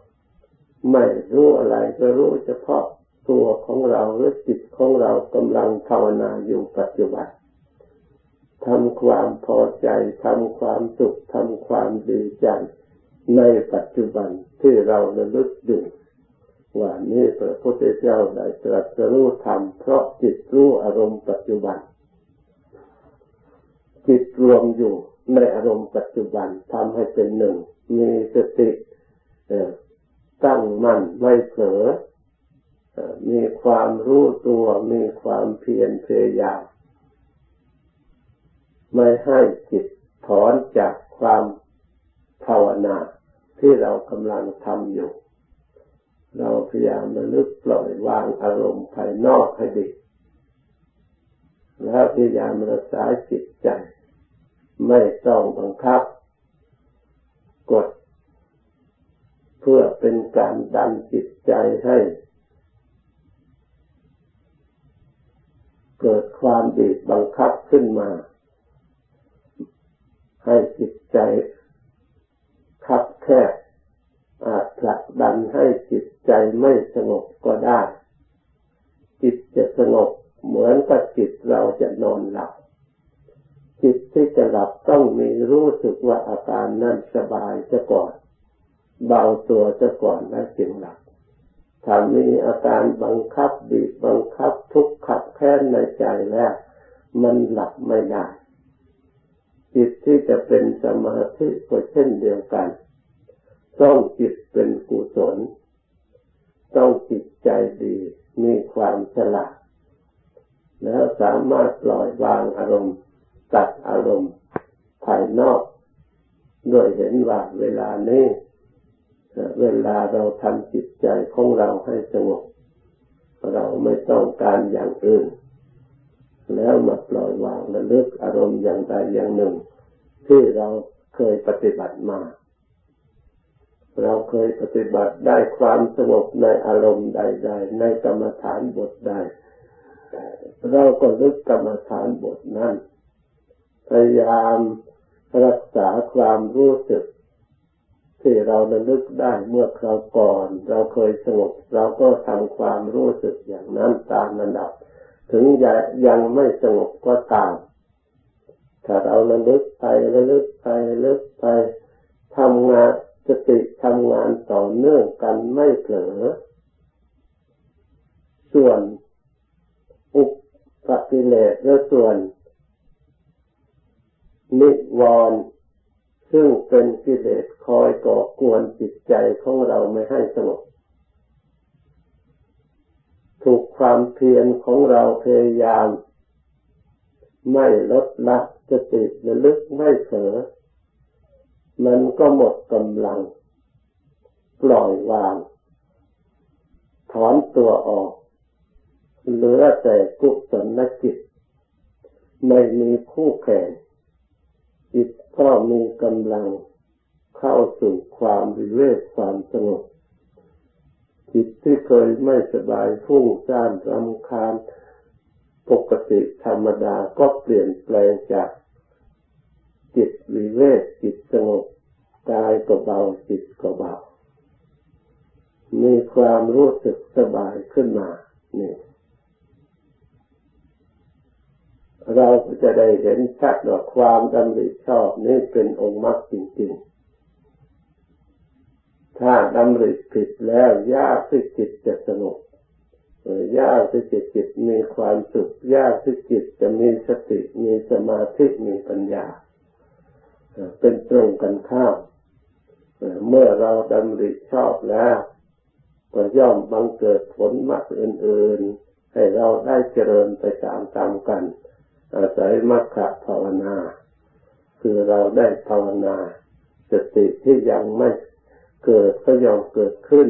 ๆ ไม่รู้อะไรก็รู้เฉพาะ ตัวของเราหรือจิตของเรากำลังภาวนาอยู่ปัจจุบันทำความพอใจทำความสุขทำความดีใจในปัจจุบันที่เราระลึกดูว่านี่พระพุทธเจ้าได้ตรัสรู้ธรรมเพราะจิตรู้อารมณ์ปัจจุบัน จิตรวมอยู่ในอารมณ์ปัจจุบันทำให้เป็นหนึ่ง มีสติตั้งมั่นไม่เผลอ มีความรู้ตัวมีความเพียรพยายามไม่ให้จิตถอนจากความภาวนาที่เรากำลังทำอยู่ เราพยายามระลึกปล่อยวางอารมณ์ภายนอกให้ดีแล้วพยายามรักษาจิตใจ ไม่ต้องบังคับ กด เพื่อเป็นการดันจิตใจให้ เกิดความดีบังคับขึ้นมา ให้จิตใจคับแคบอาจผลักดันให้จิตใจไม่สงบก็ได้ จิตจะสงบเหมือนกับจิตเราจะนอนหลับ จิตที่จะหลับต้องมีรู้สึกว่าอาการนั้นสบายจะก่อน เบาตัวจะก่อนแล้วจึงหลับ ถ้ามีอาการบังคับบีบบังคับทุกข์ขับแค้นในใจแล้ว มันหลับไม่ได้จิตที่จะเป็นสมาธิก็เช่นเดียวกัน ต้องจิตเป็นกุศล ต้องจิตใจดี มีความฉลาด แล้วสามารถปล่อยวางอารมณ์ ตัดอารมณ์ ภายนอก โดยเห็นว่าเวลานี้ เวลาเราทำจิตใจของเราให้สงบ เราไม่ต้องการอย่างอื่น แล้วมาปล่อยวางระเลึกอารมณ์อย่างใดอย่างหนึ่ง ที่เราเคยปฏิบัติมา เราเคยปฏิบัติได้ความสงบในอารมณ์ใด ๆ ในกรรมฐานบทใด เราก็ลึกกรรมฐานบทนั้น พยายามรักษาความรู้สึก ที่เราระลึกได้เมื่อคราวก่อน เราเคยสงบ เราก็ทำความรู้สึกอย่างนั้นตามระดับ ถึงยังไม่สงบก็ตาม ถ้าเราระลึกไประลึกไประลึกไปทำงานสติทำงานต่อเนื่องกันไม่เผลอ ส่วนอุปกิเลสและส่วนนิวรณ์ ซึ่งเป็นกิเลสคอยก่อกวนจิตใจของเราไม่ให้สงบถูกความเพียรของเราพยายาม ไม่ลดละสติดระลึกไม่เผลอมันก็หมดกำลัง ปล่อยวาง ถอนตัวออก เหลือแต่กุศลจิต ไม่มีคู่แข่ง จิตก็มีกำลังเข้าสู่ความวิเวกความสงบจิตที่เคยไม่สบายฟุ้งซ่านรำคาญปกติธรรมดาก็เปลี่ยนแปลงจาก จิตวิเวกจิตสงบกายก็เบาจิตก็เบา มีความรู้สึกสบายขึ้นมานี่ เราจะได้เห็นชัดว่าความดำริชอบนี้เป็นองค์มรรคจริงๆ ถ้าดำริผิดแล้วยากที่จิตจะสงบยากที่จิตจิตมีความสุขยากที่จิตจะมีสติมีสมาธิมีปัญญา เป็นตรงกันข้ามเมื่อเราดำริชอบแล้วก็ย่อมบังเกิดผลมากอื่น ๆ ให้เราได้เจริญไปตามๆกัน อาศัยมรรคภาวนา คือเราได้ภาวนาสติที่ยังไม่เกิดก็ยอมเกิดขึ้น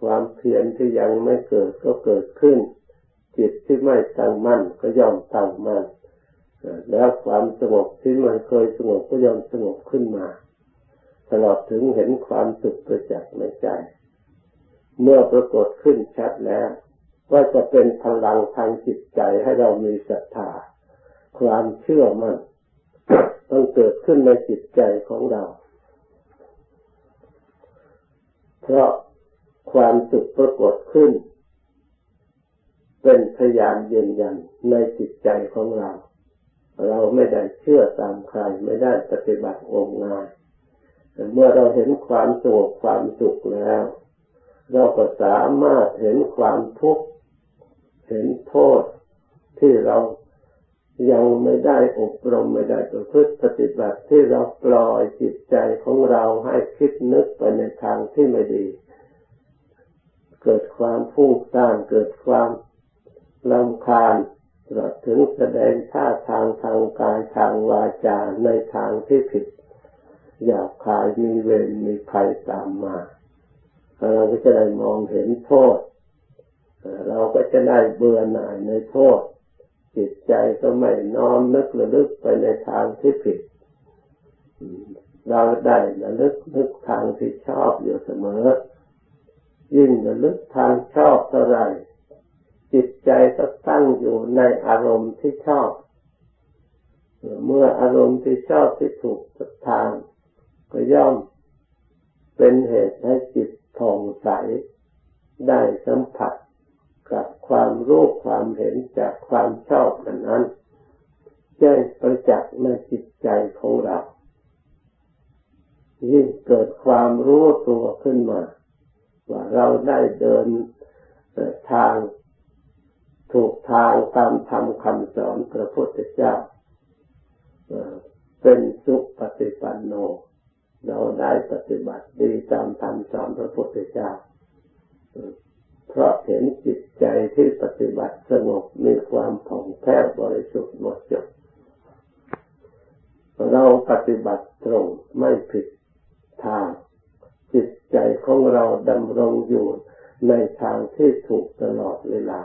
ความเพียรที่ยังไม่เกิดก็เกิดขึ้น จิตที่ไม่ตั้งมั่นก็ยอมตั้งมั่นแล้วความสงบที่มันเคยสงบก็ยอมสงบขึ้นมา ตลอดถึงเห็นความสุขประจักษ์ในใจ เมื่อปรากฏขึ้นชัดแล้ว ว่าจะเป็นพลังทางจิตใจให้เรามีศรัทธา ความเชื่อมัน่นต้องเกิดขึ้นในจิตใจของเรา เพราะความสุขปรากฏขึ้น เป็นพยานยืนยันในจิตใจของเรา เราไม่ได้เชื่อตามใครไม่ได้ปฏิบัติองค์งานเมื่อเราเห็นความสงบความสุขแล้ว เราก็สามารถเห็นความทุกข์เห็นโทษที่เรา ยังไม่ได้อบรมไม่ได้ประพฤติปฏิบัติที่เราปล่อยจิตใจของเราให้คิดนึกไปในทางที่ไม่ดี เกิดความฟุ้งซ่านเกิดความลำคาญตลอดถึงแสดงท่าทางทางกายทางวาจาในทางที่ผิดอยากขายมีเวรมีภัยตามมา เราก็จะได้มองเห็นโทษ เราก็จะได้เบื่อหน่ายในโทษ จิตใจก็ไม่น้อมนึกระลึกไปในทางที่ผิด เราได้ระลึกนึกทางที่ชอบอยู่เสมอ ยิ่งระลึกทางชอบเท่าไรจิตใจก็ตั้งอยู่ในอารมณ์ที่ชอบ เมื่ออารมณ์ที่ชอบที่ถูกทาง ก็ย่อมเป็นเหตุให้จิตผ่องใสได้สัมผัส กับความรู้ความเห็นจากความชอบนั้นแจ้งประจักษ์ในจิตใจของเรายิ่งเกิดความรู้ตัวขึ้นมา ว่าเราได้เดินทางถูกทางตามธรรมคำสอนพระพุทธเจ้าเป็นสุปฏิปันโน เราได้ปฏิบัติดีตามธรรมสอนพระพุทธเจ้า เพราะเห็นจิตใจที่ปฏิบัติสงบมีความผ่องแผ้วบริสุทธิ์หมดจดเราปฏิบัติตรงไม่ผิดทาง จิตใจของเราดำรงอยู่ในทางที่ถูกตลอดเวลา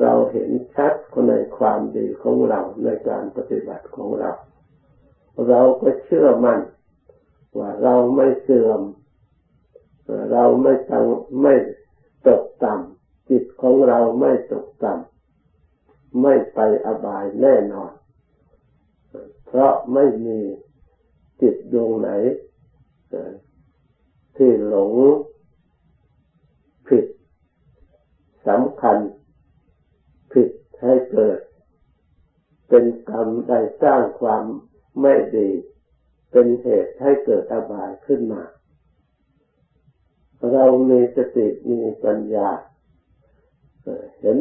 เราเห็นชัดในความดีของเราในการปฏิบัติของเรา เราก็เชื่อมัน่นว่าเราไม่เสื่อม เราไม่ตั้งไม่ ตกต่ำจิตของเราไม่ตกต่ำไม่ไปอบายแน่นอน เพราะไม่มีจิตดวงไหนที่หลงผิดสำคัญผิดให้เกิด เป็นกรรมได้สร้างความไม่ดี เป็นเหตุให้เกิดอบายขึ้นมา เรามีสติมีปัญญา เห็น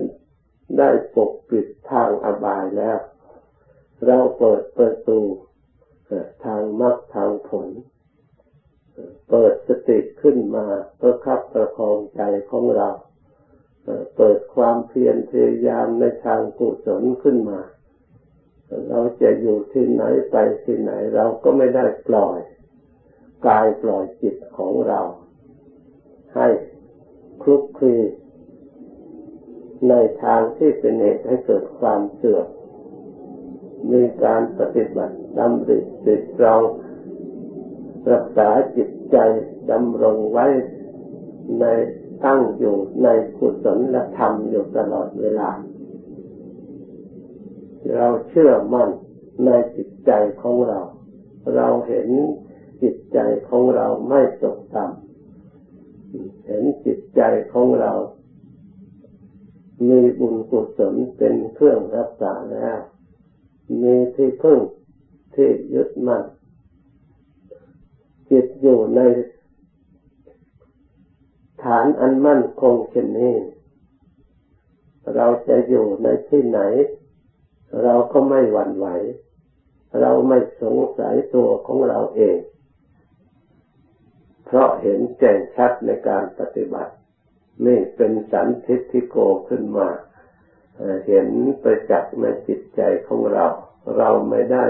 ได้ปกปิดทางอบายแล้ว เราเปิดประตูทางมรรคทางผล เปิดสติขึ้นมาประคับประคองใจของเรา เปิดความเพียรพยายามในทางกุศลขึ้นมา เราจะอยู่ที่ไหนไปที่ไหนเราก็ไม่ได้ปล่อย กายปล่อยจิตของเรา ให้คลุกคลีในทางที่เป็นเหตุให้เกิดความเสื่อมมีการปฏิบัติดำริติดรองรักษาจิตใจดำรงไว้ในตั้งอยู่ในกุศลและธรรมอยู่ตลอดเวลา เราเชื่อมั่นในจิตใจของเรา เราเห็นจิตใจของเราไม่ตกต่ำ เห็นจิตใจของเรา มีบุญกุศลเป็นเครื่องรักษาแล้วมีที่พึ่งที่ยึดมั่นจิตอยู่ในฐานอันมั่นคงเช่นนี้ เราจะอยู่ในที่ไหน เราก็ไม่หวั่นไหว เราไม่สงสัยตัวของเราเอง เพราะเห็นแจ้งชัดในการปฏิบัติ นี่เป็นสันทิฏฐิโกขึ้นมา เห็นประจักษ์ในจิตใจของเรา เราไม่ได้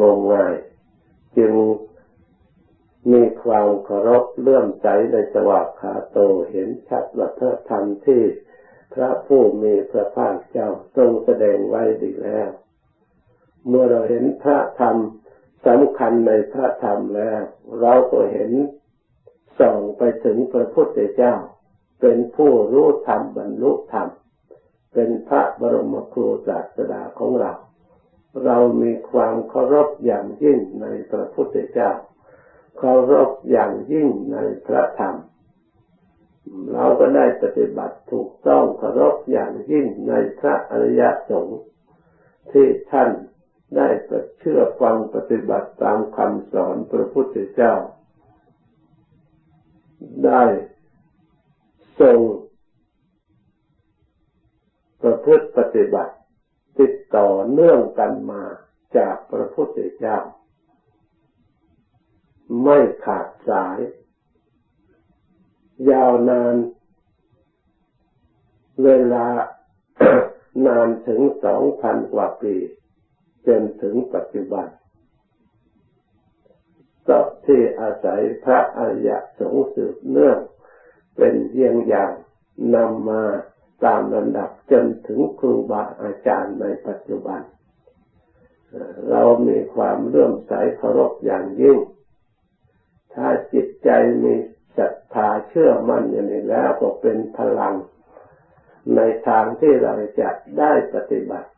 งมงาย จึงมีความเคารพเลื่อมใสในสวากขาโตเห็นชัดว่าพระธรรมที่พระผู้มีพระภาคเจ้าทรงแสดงไว้ดีแล้ว เมื่อเราเห็นพระธรรมสำคัญในพระธรรมแล้ว เราก็เห็น ส่องไปถึงพระพุทธเจ้า เป็นผู้รู้ธรรมบรรลุธรรม เป็นพระบรมครูศาสดาของเรา เรามีความเคารพอย่างยิ่งในพระพุทธเจ้า เคารพอย่างยิ่งในพระธรรม เราก็ได้ปฏิบัติถูกต้องเคารพอย่างยิ่งในพระอริยสงฆ์ที่ท่านได้เชื่อฟังปฏิบัติตามคำสอนพระพุทธเจ้า ได้ทรงประพฤติปฏิบัติ ติดต่อเนื่องกันมาจากพระพุทธเจ้า ไม่ขาดสาย ยาวนาน เวลานานถึงสองพันกว่าปี จนถึงปัจจุบัน ก็ที่อาศัยพระอริยสงฆ์สืบเนื่อง เป็นเยี่ยงอย่างนำมาตามลำดับจนถึงครูบาอาจารย์ในปัจจุบัน เรามีความเลื่อมใสเคารพอย่างยิ่ง ถ้าจิตใจมีศรัทธาเชื่อมั่นอย่างนี้แล้วก็เป็นพลัง ในทางที่เราจะได้ปฏิบัติ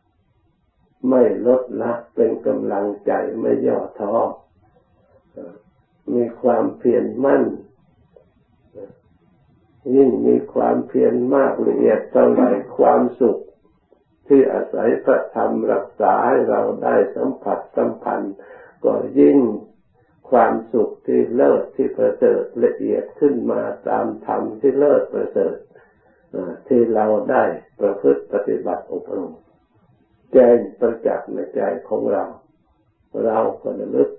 ไม่ลดละเป็นกำลังใจไม่ย่อท้อ มีความเพียรมั่น ยิ่งมีความเพียรมากละเอียดเท่าไหร่ความสุข ที่อาศัยพระธรรมรักษาให้เราได้สัมผัสสัมพันธ์ก็ยิ่งความสุขที่เลิศที่ประเสริฐละเอียดขึ้นมาตามธรรมที่เลิศประเสริฐที่เราได้ประพฤติปฏิบัติอบรมแจ้งประจักษ์ในใจของเรา เราก็ระลึก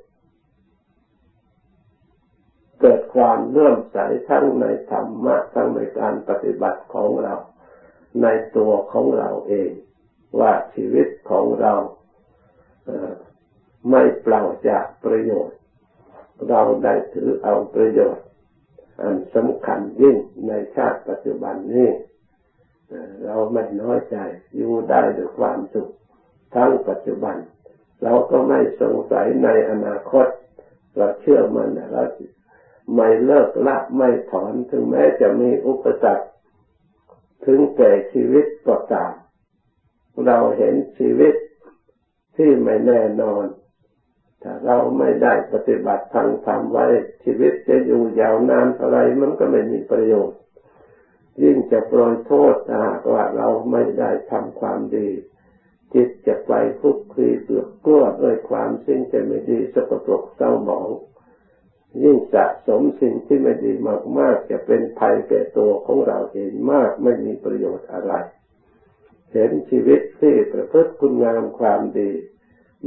เกิดความเลื่อมใสทั้งในธรรมะทั้งในการปฏิบัติของเรา ในตัวของเราเอง ว่าชีวิตของเราไม่เปล่าจากประโยชน์ เราได้ถือเอาประโยชน์ อันสำคัญยิ่งในชาติปัจจุบันนี้เราไม่น้อยใจอยู่ได้ด้วยความสุขทั้งปัจจุบัน เราก็ไม่สงสัยในอนาคต เราเชื่อมันเรา ไม่เลิกละไม่ถอนถึงแม้จะมีอุปสรรคถึงแก่ชีวิตก็ตาม เราเห็นชีวิตที่ไม่แน่นอน ถ้าเราไม่ได้ปฏิบัติทางธรรมไว้ชีวิตจะอยู่ยาวนานเท่าไรมันก็ไม่มีประโยชน์ ยิ่งจะโปรยโทษถ้าหากว่าเราไม่ได้ทำความดี จิตจะไปคุกคีเปลือกกลัวด้วยความสิ่งจะไม่ดีสกปรกเศร้าหมอง ยิ่งสะสมสิ่งที่ไม่ดีมาก ๆ จะเป็นภัยแก่ตัวของเราเองมากไม่มีประโยชน์อะไร เห็นชีวิตที่ประพฤติคุณงามความดี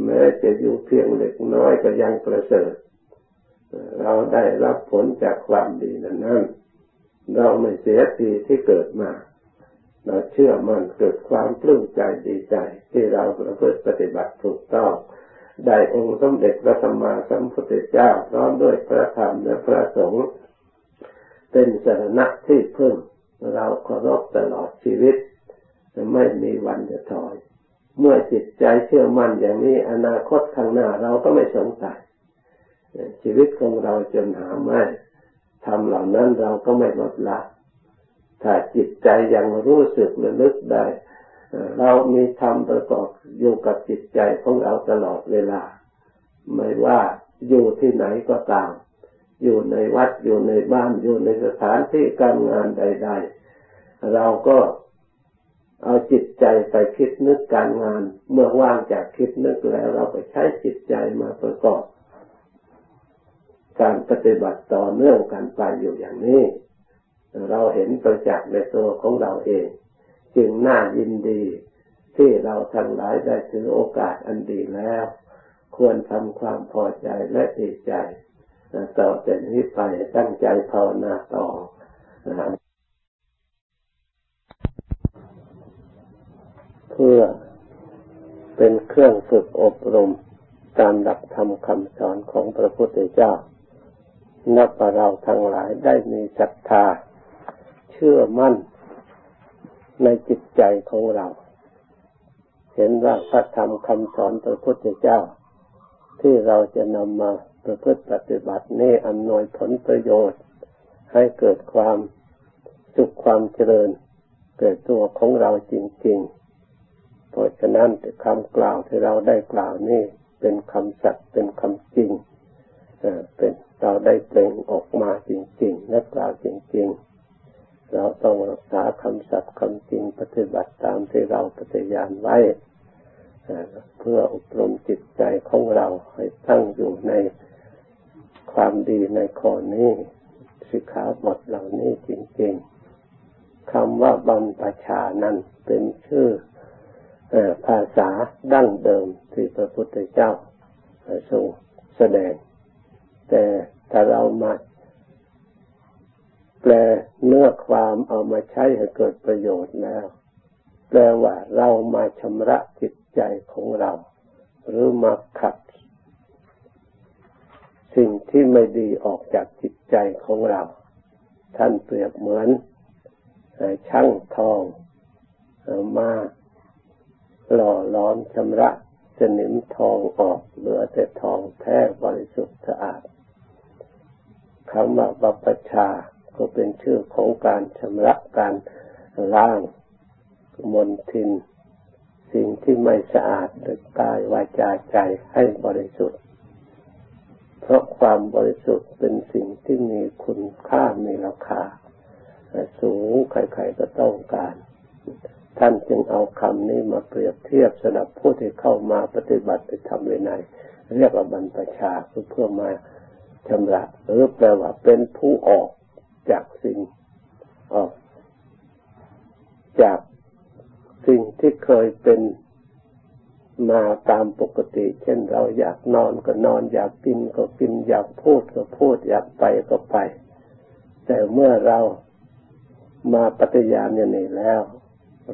แม้จะอยู่เพียงเล็กน้อยก็ยังประเสริฐ เราได้รับผลจากความดีนั้นนนเราไม่เสียทีที่เกิดมา เราเชื่อมันเกิดความปลื้มใจดีใจ ที่เราประพฤติปฏิบัติถูกต้อง ได้องค์สมเด็จพระสัมมาสัมพุทธเจ้าพร้อมด้วยพระธรรมและพระสงฆ์เป็นสรณะที่พึ่ง เราเคารพตลอดชีวิตไม่มีวันจะถอย เมื่อจิตใจเชื่อมั่นอย่างนี้อนาคตข้างหน้าเราก็ไม่สงสัยชีวิตของเราจนหาไม่ทำเหล่านั้นเราก็ไม่ลดละถ้าจิตใจยังรู้สึกระลึกได้ เรามีธรรมประกอบอยู่กับจิตใจของเราตลอดเวลา ไม่ว่าอยู่ที่ไหนก็ตาม อยู่ในวัดอยู่ในบ้านอยู่ในสถานที่การงานใด ๆ เราก็เอาจิตใจไปคิดนึกการงาน เมื่อว่างจากคิดนึกแล้ว เราไปใช้จิตใจมาประกอบ การปฏิบัติต่อเนื่องกันไปอยู่อย่างนี้ เราเห็นประจักษ์ในตัวของเราเอง จึงน่ายินดี ที่เราทั้งหลายได้ถือโอกาสอันดีแล้ว ควรทำความพอใจและดีใจต่อจากนี้ไปตั้งใจภาวนาต่อเพื่อเป็นเครื่องฝึกอบรมการดักทำคำสอนของพระพุทธเจ้า นับว่าเราทั้งหลายได้มีศรัทธา เชื่อมั่น ในจิตใจของเรา เห็นว่าพระธรรมคำสอนพระพุทธเจ้า ที่เราจะนำมาประพฤติปฏิบัตินี้อำนวยผลประโยชน์ ให้เกิดความสุขความเจริญ เกิดตัวของเราจริงๆ เพราะฉะนั้นคำกล่าวที่เราได้กล่าวนี่ เป็นคำสัตย์เป็นคำจริงเป็นเราได้เปล่งออกมาจริง ๆ และกล่าวจริง ๆ เราต้องรักษาคำสัตย์คำจริงปฏิบัติตามที่เราปฏิญาณไว้เพื่ออบรมจิตใจของเราให้ตั้งอยู่ในความดีในข้อนี้สิกขาบทเหล่านี้จริง ๆคำว่าบัมปชานั้นเป็นชื่อภาษาดั้งเดิมที่พระพุทธเจ้าทรงแสดง แต่ถ้าเรามา แปลเนื้อความเอามาใช้ให้เกิดประโยชน์แล้ว แปลว่าเรามาชำระจิตใจของเรา หรือมาขัด สิ่งที่ไม่ดีออกจากจิตใจของเรา ท่านเปรียบเหมือนช่างทองมาหล่อล้อมชำระสนิมทองออกเหลือแต่ทองแท้บริสุทธิ์สะอาดคำว่าบัพชา ก็เป็นชื่อของการชำระการล้างมนทิน สิ่งที่ไม่สะอาดโดยกายวาจาใจให้บริสุทธิ์ เพราะความบริสุทธิ์เป็นสิ่งที่มีคุณค่ามีราคาสูงใครๆก็ต้องการ ท่านจึงเอาคำนี้มาเปรียบเทียบสำหรับผู้ที่เข้ามาปฏิบัติธรรมในเรียกว่าบรรพชาคือเพื่อมาชำระหรือแปลว่าเป็นผู้ออก จากสิ่งออก จากสิ่งที่เคยเป็นมาตามปกติ เช่นเราอยากนอนก็นอน อยากกินก็กิน อยากพูดก็พูด อยากไปก็ไป แต่เมื่อเรามาปฏิญาณอย่างนี้แล้ว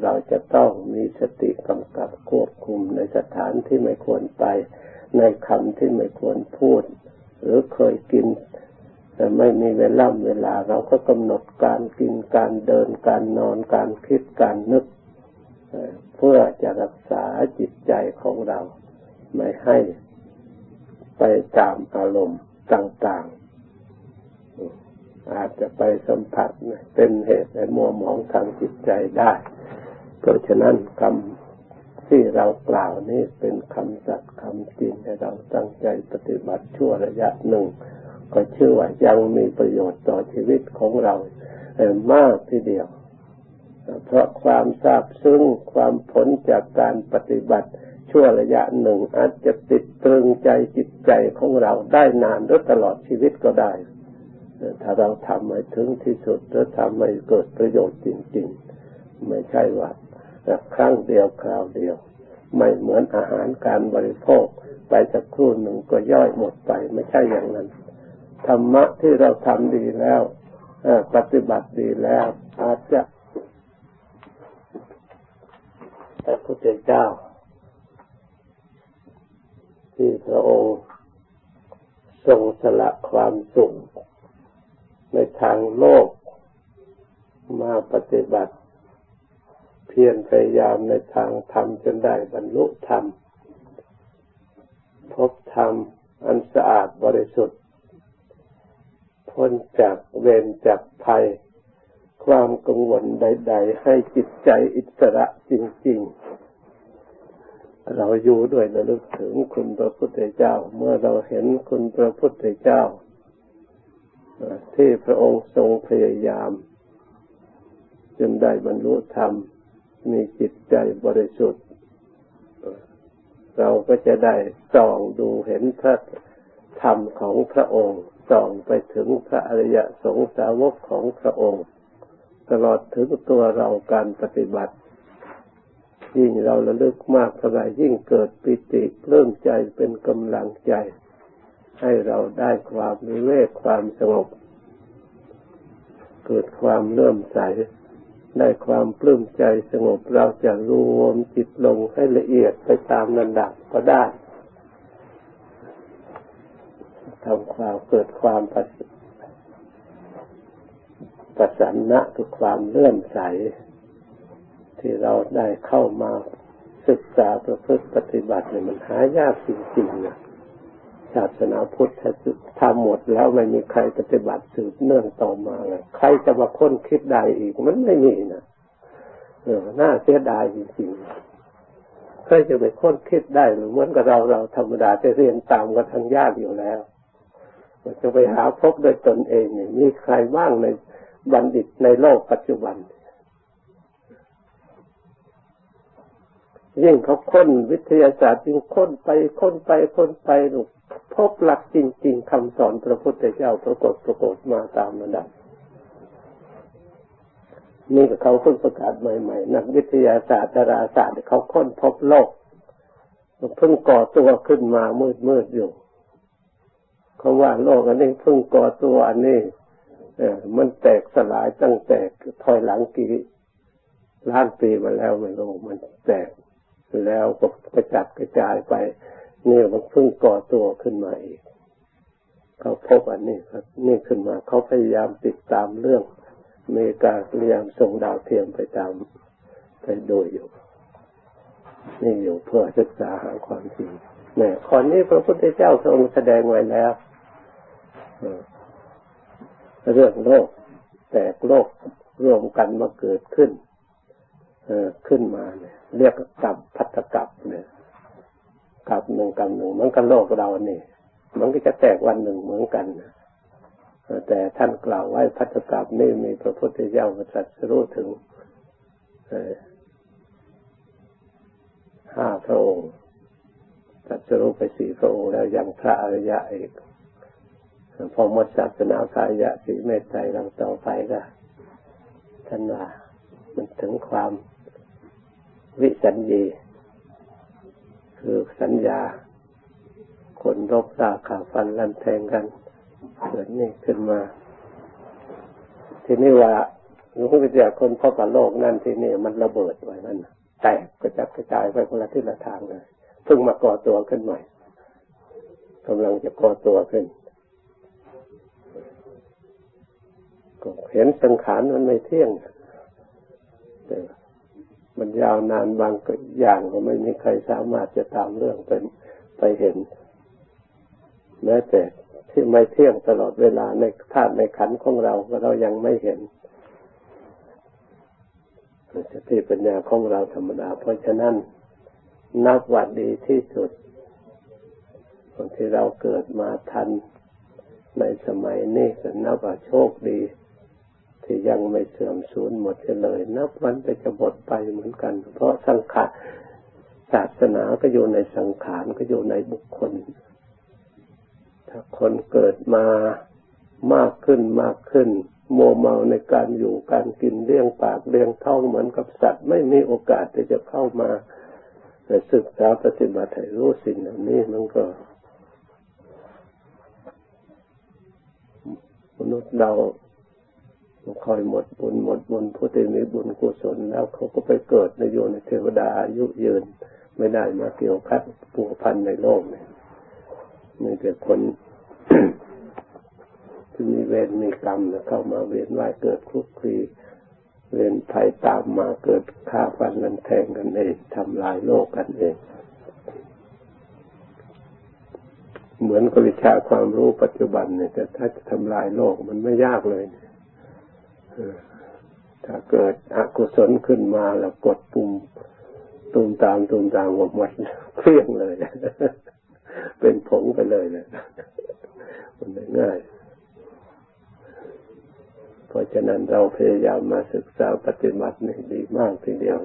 เราจะต้องมีสติกำกับควบคุมในสถานที่ไม่ควรไป ในคำที่ไม่ควรพูด หรือเคยกิน แต่ไม่มีเวลาเวลาเราก็กำหนดการกินการเดินการนอนการคิดการนึก เพื่อจะรักษาจิตใจของเรา ไม่ให้ไปตามอารมณ์ต่าง ๆ อาจจะไปสัมผัสเป็นเหตุให้มัวหมองทางจิตใจได้ เพราะฉะนั้นคำที่เรากล่าวนี้เป็นคำสัตย์คำจริงให้เราตั้งใจปฏิบัติชั่วระยะหนึ่ง ก็เชื่อว่ายังมีประโยชน์ต่อชีวิตของเรามากทีเดียว เพราะความทราบซึ้งความผลจากการปฏิบัติชั่วระยะหนึ่งอาจจะติดตรึงใจจิตใจของเราได้นานหรือตลอดชีวิตก็ได้ ถ้าเราทำให้ถึงที่สุดหรือทำให้เกิดประโยชน์จริง ๆ ไม่ใช่ว่าครั้งเดียวคราวเดียว ไม่เหมือนอาหารการบริโภค ไปสักครู่หนึ่งก็ย่อยหมดไปไม่ใช่อย่างนั้น ธรรมะที่เราทำดีแล้วปฏิบัติดีแล้ว อาจจะพระพุทธเจ้า ที่พระองค์ทรงสละความสุขในทางโลก มาปฏิบัติ เพียรพยายามในทางธรรมจนได้บรรลุธรรม พบธรรมอันสะอาดบริสุทธิ พ้นจากเวรจากภัย ความกังวลใด ๆ ให้จิตใจอิสระจริง ๆ เราอยู่ด้วยระลึกถึงคุณพระพุทธเจ้า เมื่อเราเห็นคุณพระพุทธเจ้า ที่พระองค์ทรงพยายาม จนได้บรรลุธรรม มีจิตใจบริสุทธิ์ เราก็จะได้ส่องดูเห็นพระธรรมของพระองค์ ส่องไปถึงพระอริยสงสาวกของพระองค์ ตลอดถึงตัวเราการปฏิบัติ ยิ่งเราระลึกมากเท่าไรยิ่งเกิดปิติเริ่มใจเป็นกำลังใจ ให้เราได้ความมีเวกความสงบ เกิดความเริ่มใสได้ความปลื้มใจสงบเราจะรวมจิตลงให้ละเอียดไปตามนันดับก็ได้ ทำความเกิดความประประสันนะคือความเลื่อมใส ที่เราได้เข้ามาศึกษาประพฤติปฏิบัติเนี่ยมันหายากจริงๆนะศาสนาพุทธทำหมดแล้วไม่มีใครปฏิบัติสืบเนื่องต่อมาเลยใครจะมาค้นคิดได้อีกมันไม่มีนะเออน่าเสียดายจริงๆใครจะไปค้นคิดได้หรือเหมือนกับเราเราธรรมดาจะเรียนตามกันทางญาติอยู่แล้ว จะไปหาพบโดยตนเองนี่ยมีใครบ้างในบัณฑิตในโลกปัจจุบันยิ่งเขาค้นวิทยาศาสตร์ยิ่งค้นไปค้นไปค้นไปลูกพบหลักจริง ๆคำสอนพระพุทธเจ้าปรากฏปรากฏมาตามระดับนี่ก็เขาเพิ่งประกาศใหม่ๆ นักวิทยาศาสตร์ดาราศาสตร์เขาค้นพบโลกเพิ่งก่อตัวขึ้นมามืดมืดอยู่ เขาว่าโลกอันนี้เพิ่งก่อตัวอันนี้เออมันแตกสลายตั้งแต่ถอยหลังกี่ล้านปีมาแล้วไม่รู้มันแตกแล้วก็กระจัดกระจายไปนี่มันเพิ่งก่อตัวขึ้นมาอีกเขาพบอันนี้ครับนี่ขึ้นมาเขาพยายามติดตามเรื่องอเมริกาพยายามส่งดาวเทียมไปตามไปดูอยู่ นี่อยู่เพื่อศึกษาหาความจริงเนี่ยข้อนี้พระพุทธเจ้าทรงแสดงไว้แล้ว เรื่องโลก แตกโลกรวมกันมาเกิดขึ้นขึ้นมาเนี่ยเรียกกับพัฒกับเนี่ยกับหนึ่งกับหนึ่งมันก็โลกเราเนี่ยมันก็จะแตกวันหนึ่งเหมือนกันแต่ท่านกล่าวไว้พัฒกับนี่มีพระพุทธเจ้าตรัสรู้ถึงห้าพระองค์ตรัสรู้ไปสี่พระองค์แล้วยังพระอริยะอีก พอหมดศาสนาสายะสีเมตไตรลังต่อไปก็ท่านว่ามันถึงความวิสัญญีคือสัญญา คนรบราขาฟันลันแทงกันเกิดนี่ขึ้นมา ทีนี้ว่าหลวงพ่อเจ้าคนพ่อกับโลกนั่นที่นี่มันระเบิดไว้นั่นแตกกระจัดกระจายไปคนละที่ละทางเลยเพิ่งมาก่อตัวขึ้นใหม่กำลังจะก่อตัวขึ้น ก็เห็นสังขารมันไม่เที่ยงมันยาวนานบางอย่างก็ไม่มีใครสามารถจะตามเรื่องไปไปเห็นแม้แต่ที่ไม่เที่ยงตลอดเวลาในธาตุในขันของเราก็เรายังไม่เห็นสติปัญญาของเราธรรมดา เพราะฉะนั้นนับวัดดีที่สุดที่เราเกิดมาทันในสมัยนี้ก็นับว่าโชคดี ที่ยังไม่เสื่อมสูญหมดเลย นับวันไปจะหมดไปเหมือนกัน เพราะสังขารศาสนาก็อยู่ในสังขารก็อยู่ในบุคคล ถ้าคนเกิดมามากขึ้นมากขึ้น โมเมาในการอยู่การกินเลี้ยงปากเลี้ยงท้องเหมือนกับสัตว์ ไม่มีโอกาสที่จะเข้ามาศึกษาปฏิบัติให้รู้สิ่งเหล่านี้มันก็มนุษย์เรา คอยหมดบุญหมดบุญผู้ที่มีบุญกุศลแล้วเขาก็ไปเกิดในโยนเทวดาอายุยืน ไม่ได้มาเกี่ยวคัดปูพันในโลกเนี่ยมีแต่คนที่มีเวรมีกรรมเข้ามาเวียนว่ายเกิดคลุกคลีเวียนภัยตามมาเกิดฆ่าฟันนันแทงกันเองทำลายโลกกันเอง เหมือนกับวิชาความรู้ปัจจุบันเนี่ยแต่ถ้าจะทำลายโลกมันไม่ยากเลย ถ้าเกิดอกุศลขึ้นมาแล้วกดปุ่มตูมตามตูมตามหมดหมดเคลี้ยงเลย เป็นผงไปเลยนะมันง่าย เพราะฉะนั้นเราพยายามมาศึกษาปฏิบัตินี่ดีมากทีเดียว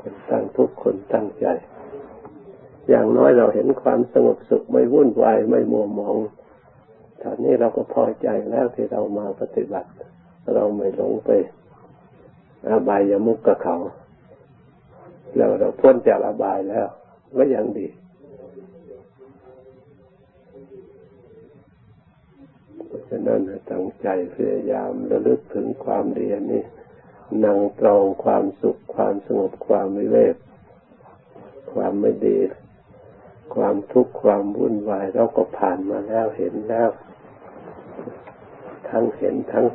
คนตั้งทุกคนตั้งใจ อย่างน้อยเราเห็นความสงบสุขไม่วุ่นวายไม่มัวหมองตอนนี้เราก็พอใจแล้วที่เรามาปฏิบัติ เราไม่หลงไปอาบายยมุกกับเขา แล้วเราพ้นจากอบายแล้ว ก็ยังดี เพราะฉะนั้นตั้งใจพยายามระลึกถึงความดีนี้นั่งตรองความสุขความสงบความวิเวกความไม่ดี ความทุกข์ความวุ่นวายเราก็ผ่านมาแล้วเห็นแล้ว ทั้งเห็นทั้ง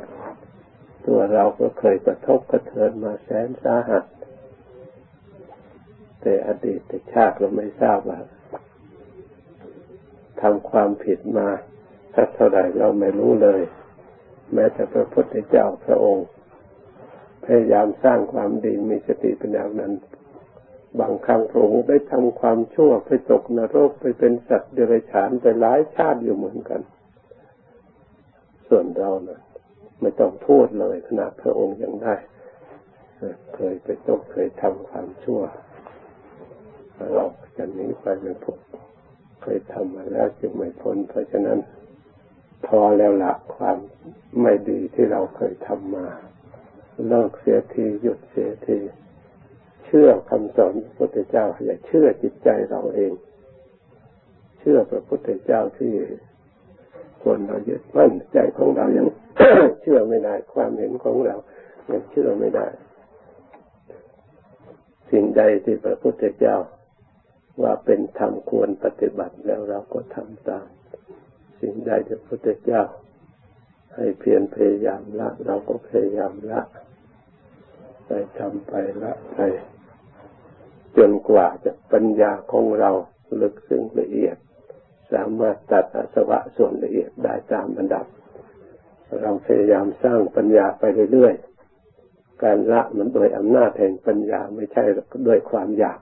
ตัวเราก็เคยกระทบกระเทือนมาแสนสาหัส แต่อดีตชาติเราไม่ทราบว่าทำความผิดมาสักเท่าไหร่เราไม่รู้เลย แม้แต่พระพุทธเจ้าพระองค์ พยายามสร้างความดีมีสติปัญญานั้น บางครั้งพระองค์ได้ทำความชั่วไปตกนรกไปเป็นสัตว์เดรัจฉานไปหลายชาติอยู่เหมือนกัน ส่วนเรานะ่ะ ไม่ต้องพูดเลยขณะพระองค์ยังได้ เคยไปตกเคยทำความชั่วเราจะนี้ไปไม่พ้นเคยทำมาแล้วจึงไม่พ้นเพราะฉะนั้นพอแล้วละความไม่ดีที่เราเคยทำมา เลิกเสียทีหยุดเสียทีเชื่อคำสอนพระพุทธเจ้าอย่าเชื่อจิตใจเราเอง เชื่อพระพุทธเจ้าที่ คนเรายึดมั่นใจของเรายังเชื่อไม่ได้ ความเห็นของเรายังเชื่อไม่ได้ สิ่งใดที่พระพุทธเจ้า ว่าเป็นธรรมควรปฏิบัติแล้วเราก็ทำตาม สิ่งใดที่พระพุทธเจ้า ให้เพียรพยายามละ เราก็พยายามละไปทำไปละไปจนกว่าจะปัญญาของเราลึกซึ้งละเอียด สามารถตัดอสวะส่วนละเอียดได้ตามระดับ เราพยายามสร้างปัญญาไปเรื่อยๆ การละมันโดยอำนาจแห่งปัญญาไม่ใช่ด้วยความอยาก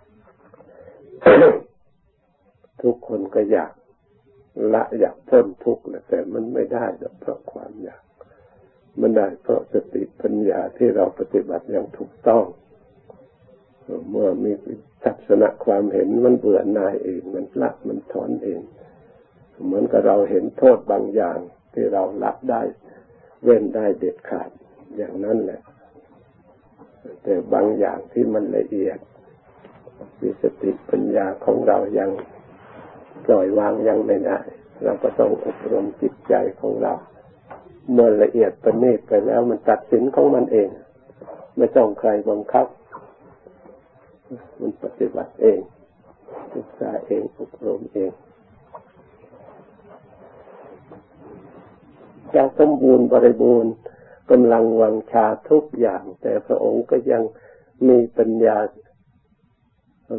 ทุกคนก็อยากละอยากพ้นทุกข์แต่มันไม่ได้เพราะความอยาก มันได้เพราะสติปัญญาที่เราปฏิบัติอย่างถูกต้องเมื่อมีทัศนะความเห็นมันเบื่อหน่ายเอง มันละมันถอนเอง เหมือนกับเราเห็นโทษบางอย่างที่เราละได้ เว้นได้เด็ดขาดอย่างนั้นแหละ แต่บางอย่างที่มันละเอียดมีสติปัญญาของเรายังปล่อยวางยังไม่ได้เราก็ต้องอบรมจิตใจของเราเมื่อละเอียดประณีตไปแล้ว มันตัดสินของมันเอง ไม่ต้องใครบังคับ มันปฏิบัติเองศึกษาเองอบรมเอง จะสมบูรณ์บริบูรณ์กำลังวังชาทุกอย่าง แต่พระองค์ก็ยังมีปัญญา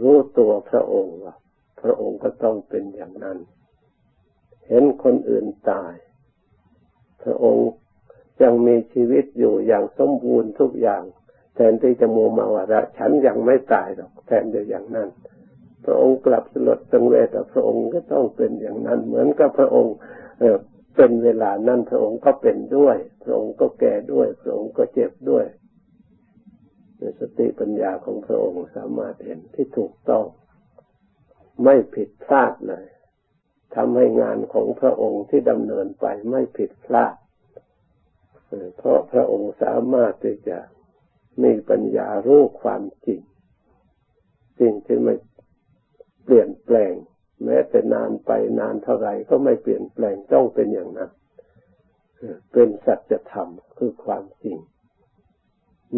รู้ตัวพระองค์ว่าพระองค์ก็ต้องเป็นอย่างนั้น เห็นคนอื่นตาย พระองค์ยังมีชีวิตอยู่อย่างสมบูรณ์ทุกอย่าง แทนที่จะมัวมาว่าฉันยังไม่ตายหรอกแทนเดียวอย่างนั้น พระองค์กลับสลดสังเวชพระองค์ก็ต้องเป็นอย่างนั้น เหมือนกับพระองค์ เป็นเวลานั้นพระองค์ก็เป็นด้วย พระองค์ก็แก่ด้วย พระองค์ก็เจ็บด้วยสติปัญญาของพระองค์สามารถเห็นที่ถูกต้อง ไม่ผิดพลาดเลยทำให้งานของพระองค์ที่ดำเนินไปไม่ผิดพลาดเพราะพระองค์สามารถที่จะมีปัญญารู้ความจริงสิ่งที่ไม่เปลี่ยนแปลง แม้แต่นานไปนานเท่าไหร่ก็ไม่เปลี่ยนแปลงต้องเป็นอย่างนั้น เป็นสัจธรรมคือความจริง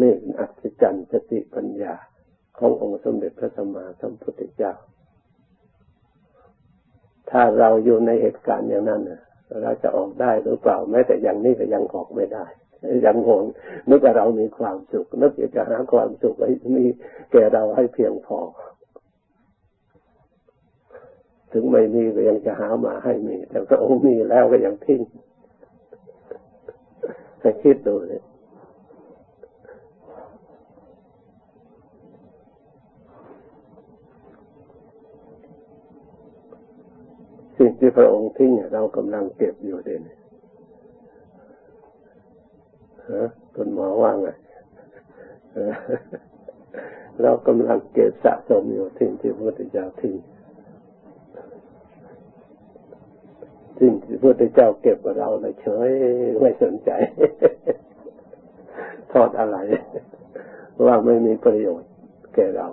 นี่อัศจรรย์สติปัญญาขององค์สมเด็จพระสัมมาสัมพุทธเจ้า ถ้าเราอยู่ในเหตุการณ์อย่างนั้นเราจะออกได้หรือเปล่าแม้แต่อย่างนี้ก็ยังออกไม่ได้ยังงงนึกว่าเรามีความสุขนึกจะหาความสุขให้มีแก่เราให้เพียงพอ ถึงไม่มีก็ยังจะหามาให้มี แต่พระองค์มีแล้วก็ยังทิ้งให้คิดดูเลยสิ่งที่พระองค์ทิ้งเรากำลังเก็บอยู่เด่นฮะคุณหมอว่าไงเรากำลังเก็บสะสมอยู่ทิ้งที่พระพุทธเจ้าทิ้ง สิ่งที่พระพุทธเจ้าเก็บกับเราเลยเฉยไม่สนใจทอดอะไร ว่าไม่มีประโยชน์แก่เรา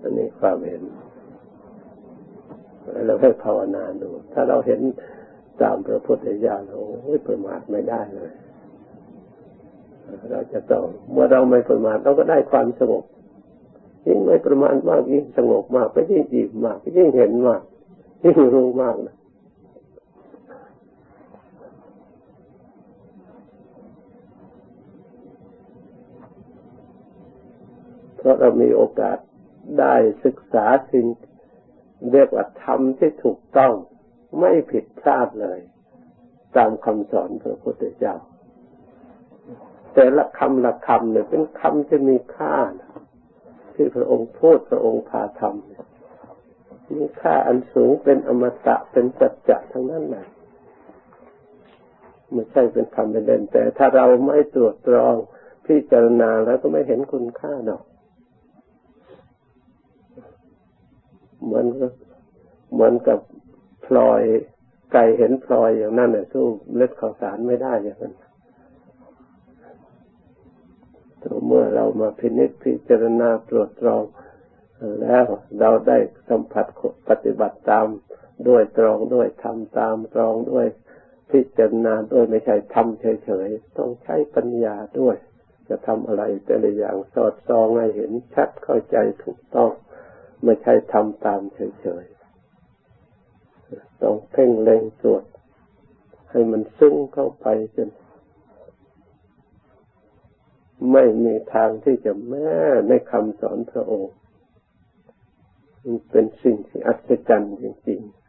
อันนี้ความเห็นเราให้ภาวนาดู ถ้าเราเห็นตามพระพุทธเจ้าเราประมาทไม่ได้เลย เราจะต้องเมื่อเราไม่ประมาทเราก็ได้ความสงบยิ่งไม่ประมาทมากยิ่งสงบมากก็ยิ่งอิ่มมากก็ยิ่งเห็นมาก ยิ่รู้มากนะเพราะเรามีโอกาสได้ศึกษาสิ่งเรียกว่าธรรมที่ถูกต้องไม่ผิดพลาดเลย ตามคำสอนพระพุทธเจ้า แต่ละคำละคำเนี่ยเป็นคำที่มีค่านะที่พระองค์พูดพระองค์พาทำ มีค่าอันสูงเป็นอมตะเป็นสัจจะทั้งนั้นเลยไม่ใช่เป็นคำเป็นเด่นแต่ถ้าเราไม่ตรวจตรองพิจารณาแล้วก็ไม่เห็นคุณค่าหรอกเหมือนเหมือนกับพลอยไก่เห็นพลอยอย่างนั้นเนี่ยสู้เล็ดข่าวสารไม่ได้อย่างนั้นแต่เมื่อเรามาพินิจพิจารณาตรวจตรอง แล้วเราได้สัมผัสปฏิบัติตามด้วยตรองด้วยทำตามตรองด้วยพิจารณาด้วยไม่ใช่ทำเฉยๆต้องใช้ปัญญาด้วย จะทำอะไรแต่ละอย่างสอดส่องให้เห็นชัดเข้าใจถูกต้องไม่ใช่ทำตามเฉยๆต้องเพ่งเล็งตรวจให้มันซึ้งเข้าไปจนไม่มีทางที่จะแม้ในคำสอนพระองค์ มันเป็นสิ่งที่อัศจรรย์จริงๆ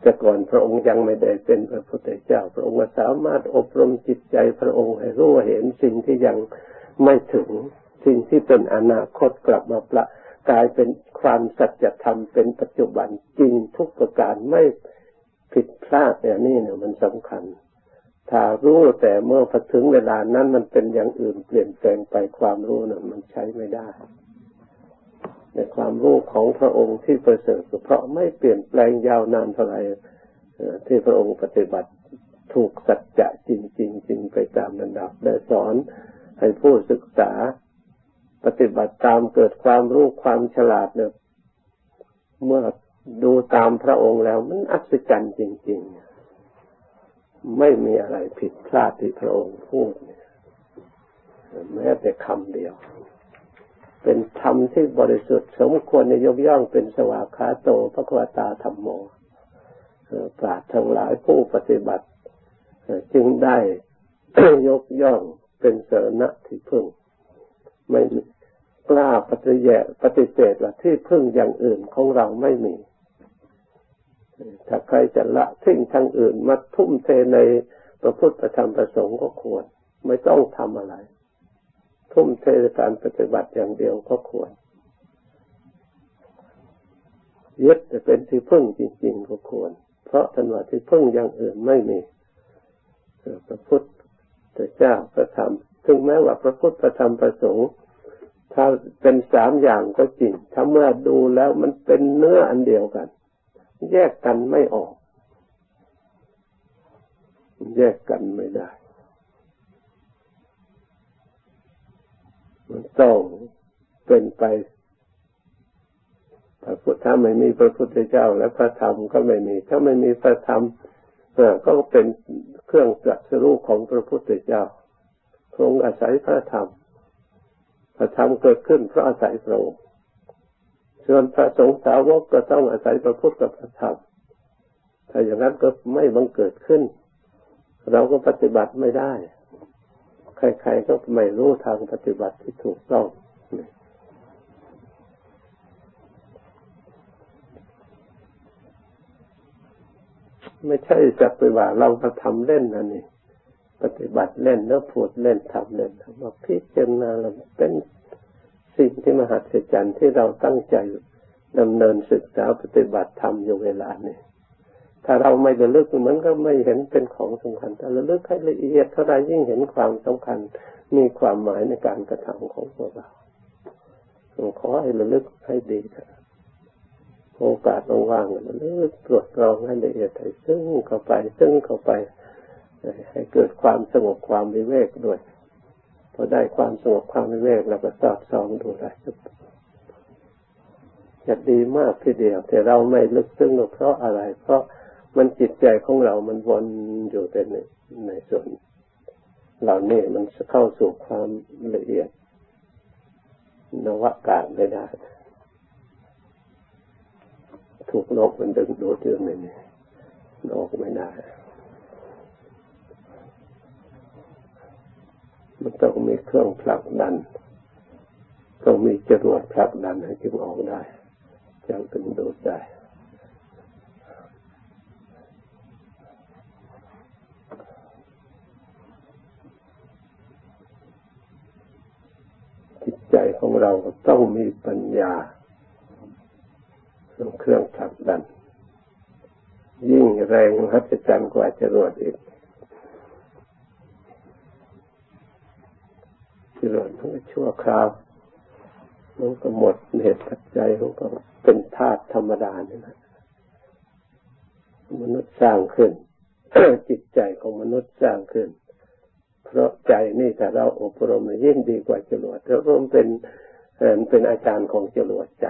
แต่ก่อนพระองค์ยังไม่ได้เป็นพระพุทธเจ้า พระองค์สามารถอบรมจิตใจพระองค์ให้รู้เห็นสิ่งที่ยังไม่ถึงสิ่งที่เป็นอนาคตกลับมาประกลายเป็นความสัจธรรมเป็นปัจจุบันจริงทุกประการไม่ผิดพลาดเนี่ยนี่เนี่ยมันสำคัญ ถ้ารู้แต่เมื่อพอถึงเวลานั้นมันเป็นอย่างอื่นเปลี่ยนแปลงไปความรู้น่ะ มันใช้ไม่ได้ในความรู้ของพระองค์ที่ประเสริฐเพราะไม่เปลี่ยนแปลงยาวนานเท่าไหร่ที่พระองค์ปฏิบัติถูกสัจจะจริงจริงจริงไปตามระดับได้สอนให้ผู้ศึกษาปฏิบัติตามเกิดความรู้ความฉลาดเนี่ยเมื่อดูตามพระองค์แล้วมันอัศจรรย์จริง ๆ ไม่มีอะไรผิดพลาดที่พระองค์พูดแม้แต่คำเดียว เป็นธรรมที่บริสุทธิ์ สมควรในยกย่องเป็นสวากขาโตพระควตาธรรมโมปราดทั้งหลายผู้ปฏิบัติ จึงได้ยกย่องเป็นเสนะที่พึ่ง ไม่กล้าปฏิเสธปฏิเสธว่าที่พึ่งอย่างอื่นของเราไม่มี ถ้าใครจะละทิ้งทางอื่นมาทุ่มเทในพระพุทธธรรมประสงค์ก็ควร ไม่ต้องทำอะไร ทุ่มเทการปฏิบัติอย่างเดียวก็ควรยึดจะเป็นที่พึ่งจริงๆก็ควร เพราะถนว่าที่พึ่งอย่างอื่นไม่มีพระพุทธเจ้าพระธรรมถึงแม้ว่าพระพุทธพระธรรมประสงค์ถ้าเป็นสามอย่างก็จริงถ้าเมื่อดูแล้วมันเป็นเนื้ออันเดียวกัน แยกกันไม่ออก แยกกันไม่ได้ มันต้องเป็นไปพระพุทธถ้าไม่มีพระพุทธเจ้า และพระธรรมก็ไม่มี ถ้าไม่มีพระธรรมก็เป็นเครื่องตรัสรู้ของพระพุทธเจ้าทรงอาศัยพระธรรม พระธรรมเกิดขึ้นเพราะอาศัยพระองค์ ส่วนพระสงฆ์สาวกก็ต้องอาศัยพระพุทธกับพระธรรมถ้าอย่างนั้นก็ไม่บังเกิดขึ้น เราก็ปฏิบัติไม่ได้ ใครๆก็ไม่รู้ทางปฏิบัติที่ถูกต้องไม่ใช่จักไปว่าเรามาทำเล่นนะนี่ ปฏิบัติเล่นแล้วพูดเล่นทำเล่นทำมาพิจารณาเราเป็น สิ่งที่มหัศจรรย์ที่เราตั้งใจดำเนินศึกษาปฏิบัติทำอยู่เวลานี้ถ้าเราไม่ระลึกมันก็ไม่เห็นเป็นของสำคัญแต่ระลึกให้ละเอียดเท่าไรยิ่งเห็นความสำคัญ มีความหมายในการกระทำของพวกเราขอให้ระลึกให้ดีเถอะโอกาสว่างๆระลึกตรวจรองให้ละเอียดให้ซึ่งเข้าไปซึ่งเข้าไป ให้เกิดความสงบความวิเวกด้วย พอได้ความสงบความวิเวกเราก็สอบสองดูได้จะดีมากทีเดียว แต่เราไม่ลึกซึ้งเพราะอะไร เพราะมันจิตใจของเรามันวนอยู่แต่ในในส่วนเหล่านี้มันเข้าสู่ความละเอียด นวกาศไม่ได้ถูกโลกมันดึงดูดเรื่องนี้ออกไม่ได้ มันต้องมีเครื่องผลักดัน ต้องมีจรวดผลักดันให้จึงออกได้จึงถึงดูดได้จิตใจของเราต้องมีปัญญาเป็นเครื่องผลักดัน ยิ่งแรงมหัศจรรย์กว่าจรวดอีก กิเลสมันก็ชั่วคราวมันก็หมดเหตุปัจจัยมันก็เป็นธาตุธรรมดานี่นะมนุษย์สร้างขึ้นจิตใจของมนุษย์สร้างขึ้น เพราะใจนี่แต่เราอบรมยิ่งดีกว่าจรวดเรารวมเป็นเป็นอาจารย์ของจรวดใจ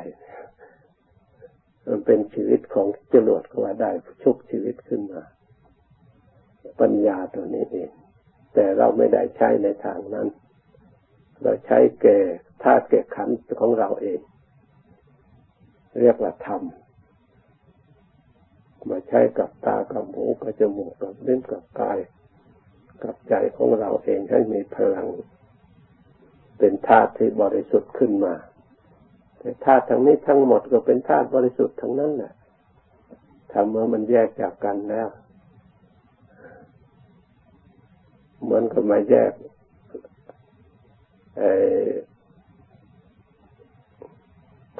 มันเป็นชีวิตของจรวดก็ว่าได้ชุกชีวิตขึ้นมา ปัญญาตัวนี้เองแต่เราไม่ได้ใช้ในทางนั้น เราใช้แก่ธาตุแก่ขันของเราเอง เรียกว่าธรรมมาใช้กับตากับหูกับจมูกกับเลิ้นกับกาย กับใจของเราเองให้มีพลัง เป็นธาตุที่บริสุทธิ์ขึ้นมา แต่ธาตุทั้งนี้ทั้งหมดก็เป็นธาตุบริสุทธิ์ทั้งนั้นแหละทำเมื่อมันแยกจากกันแล้ว เหมือนกับมาแยก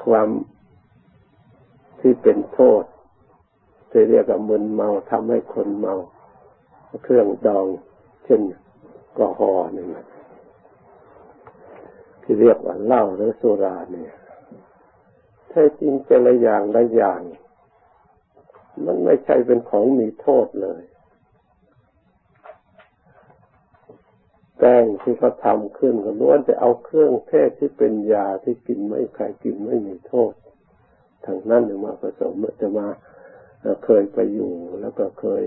ความที่เป็นโทษที่เรียกว่ามึนเมาทำให้คนเมา เครื่องดอง เช่นกอฮอนี่ที่เรียกว่าเหล้าหรือสุราเนี่ยแท้จริงแต่ละอย่างละอย่าง มันไม่ใช่เป็นของมีโทษเลย ป้งที่เขาทำขึ้นก็ล้วนจะเอาเครื่องเทศที่เป็นยาที่กินไม่ใครกินไม่มีโทษทางนั้นมาผสมจะมาเคยไปอยู่แล้วก็เคย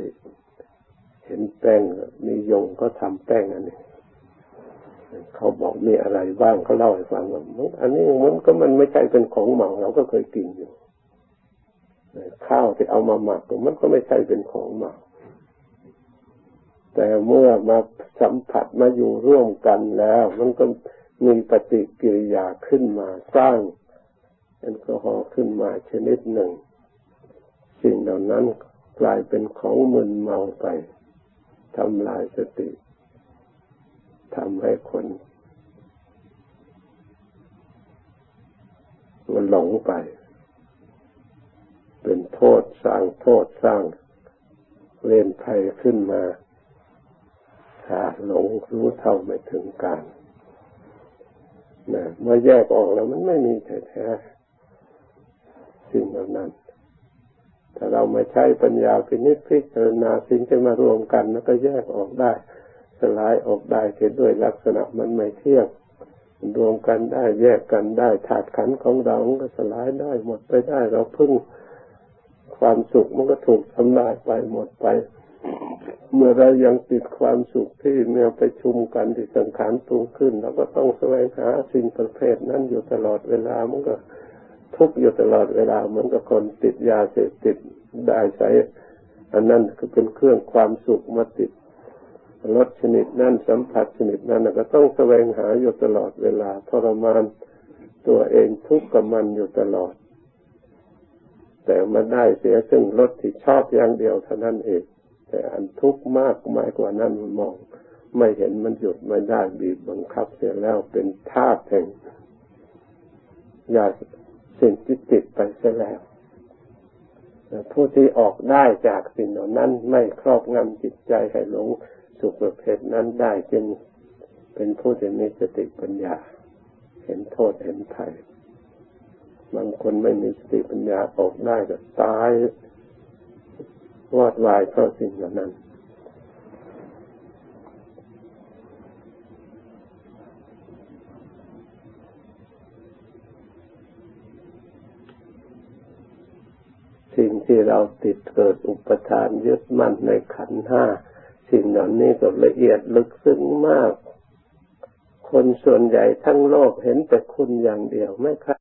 เห็นแป้งมียงก็ทำแป้งอันนี้เขาบอกมีอะไรบ้างเขาเล่าให้ฟังว่าอันนี้มันก็มันไม่ใช่เป็นของหมาเราก็เคยกินอยู่ข้าวที่เอามาหมักมันก็ไม่ใช่เป็นของหมา แต่เมื่อมาสัมผัสมาอยู่ร่วมกันแล้ว มันก็มีปฏิกิริยาขึ้นมาสร้างแอลกอฮอล์ขึ้นมาชนิดหนึ่ง สิ่งเหล่านั้นกลายเป็นของมึนเมาไปทำลายสติทำให้คนมันหลงไป เป็นโทษสร้างโทษสร้างเวรภัยขึ้นมา ถ้าหลงรู้เท่าไม่ถึงการนะเมื่อแยกออกแล้วมันไม่มีแท้ๆสิ่งเหล่านั้นถ้าเราไม่ใช้ปัญญาพินิจพิจารณาสิ่งที่มารวมกันแล้วก็แยกออกได้ สลายออกได้เกิดด้วยลักษณะมันไม่เที่ยงรวมกันได้แยกกันได้ถาดขันของเราก็สลายได้หมดไปได้ เราพึ่งความสุขมันก็ถูกทำลายไปหมดไป เมื่อเรายังติดความสุขที่เมื่อไปชุมกันที่สังขารปรุงขึ้นเราก็ต้องแสวงหาสิ่งประเภทนั้นอยู่ตลอดเวลามันก็ทุกอยู่ตลอดเวลาเหมือนกับคนติดยาเสพติดได้ใช้อันนั้นคือเป็นเครื่องความสุขมาติดรสชนิดนั้นสัมผัสชนิดนั้นก็ต้องแสวงหาอยู่ตลอดเวลาทรมานตัวเองทุกข์กับมันอยู่ตลอด แต่มาได้เสียซึ่งรสที่ชอบอย่างเดียวเท่านั้นเอง แต่อันทุกข์มากมายกว่านั้นมันมอง ไม่เห็นมันหยุดไม่ได้บีบบังคับเสียแล้วเป็นธาตุแห่งยาสิ่งที่ติดไปเสียแล้วผู้ที่ออกได้จากสิ่งเหล่านั้นไม่ครอบงำจิตใจให้หลงสุขประเภทนั้นได้จึงเป็นผู้ที่มีสติปัญญา เห็นโทษเห็นภัยบางคนไม่มีสติปัญญาออกได้ก็ตาย วอดวายเพราะสิ่งเหล่านั้น สิ่งที่เราติดเกิดอุปทานยึดมั่นในขันห้า สิ่งเหล่านี้ก็ละเอียดลึกซึ้งมาก คนส่วนใหญ่ทั้งโลกเห็นแต่คุณอย่างเดียวไม่ค่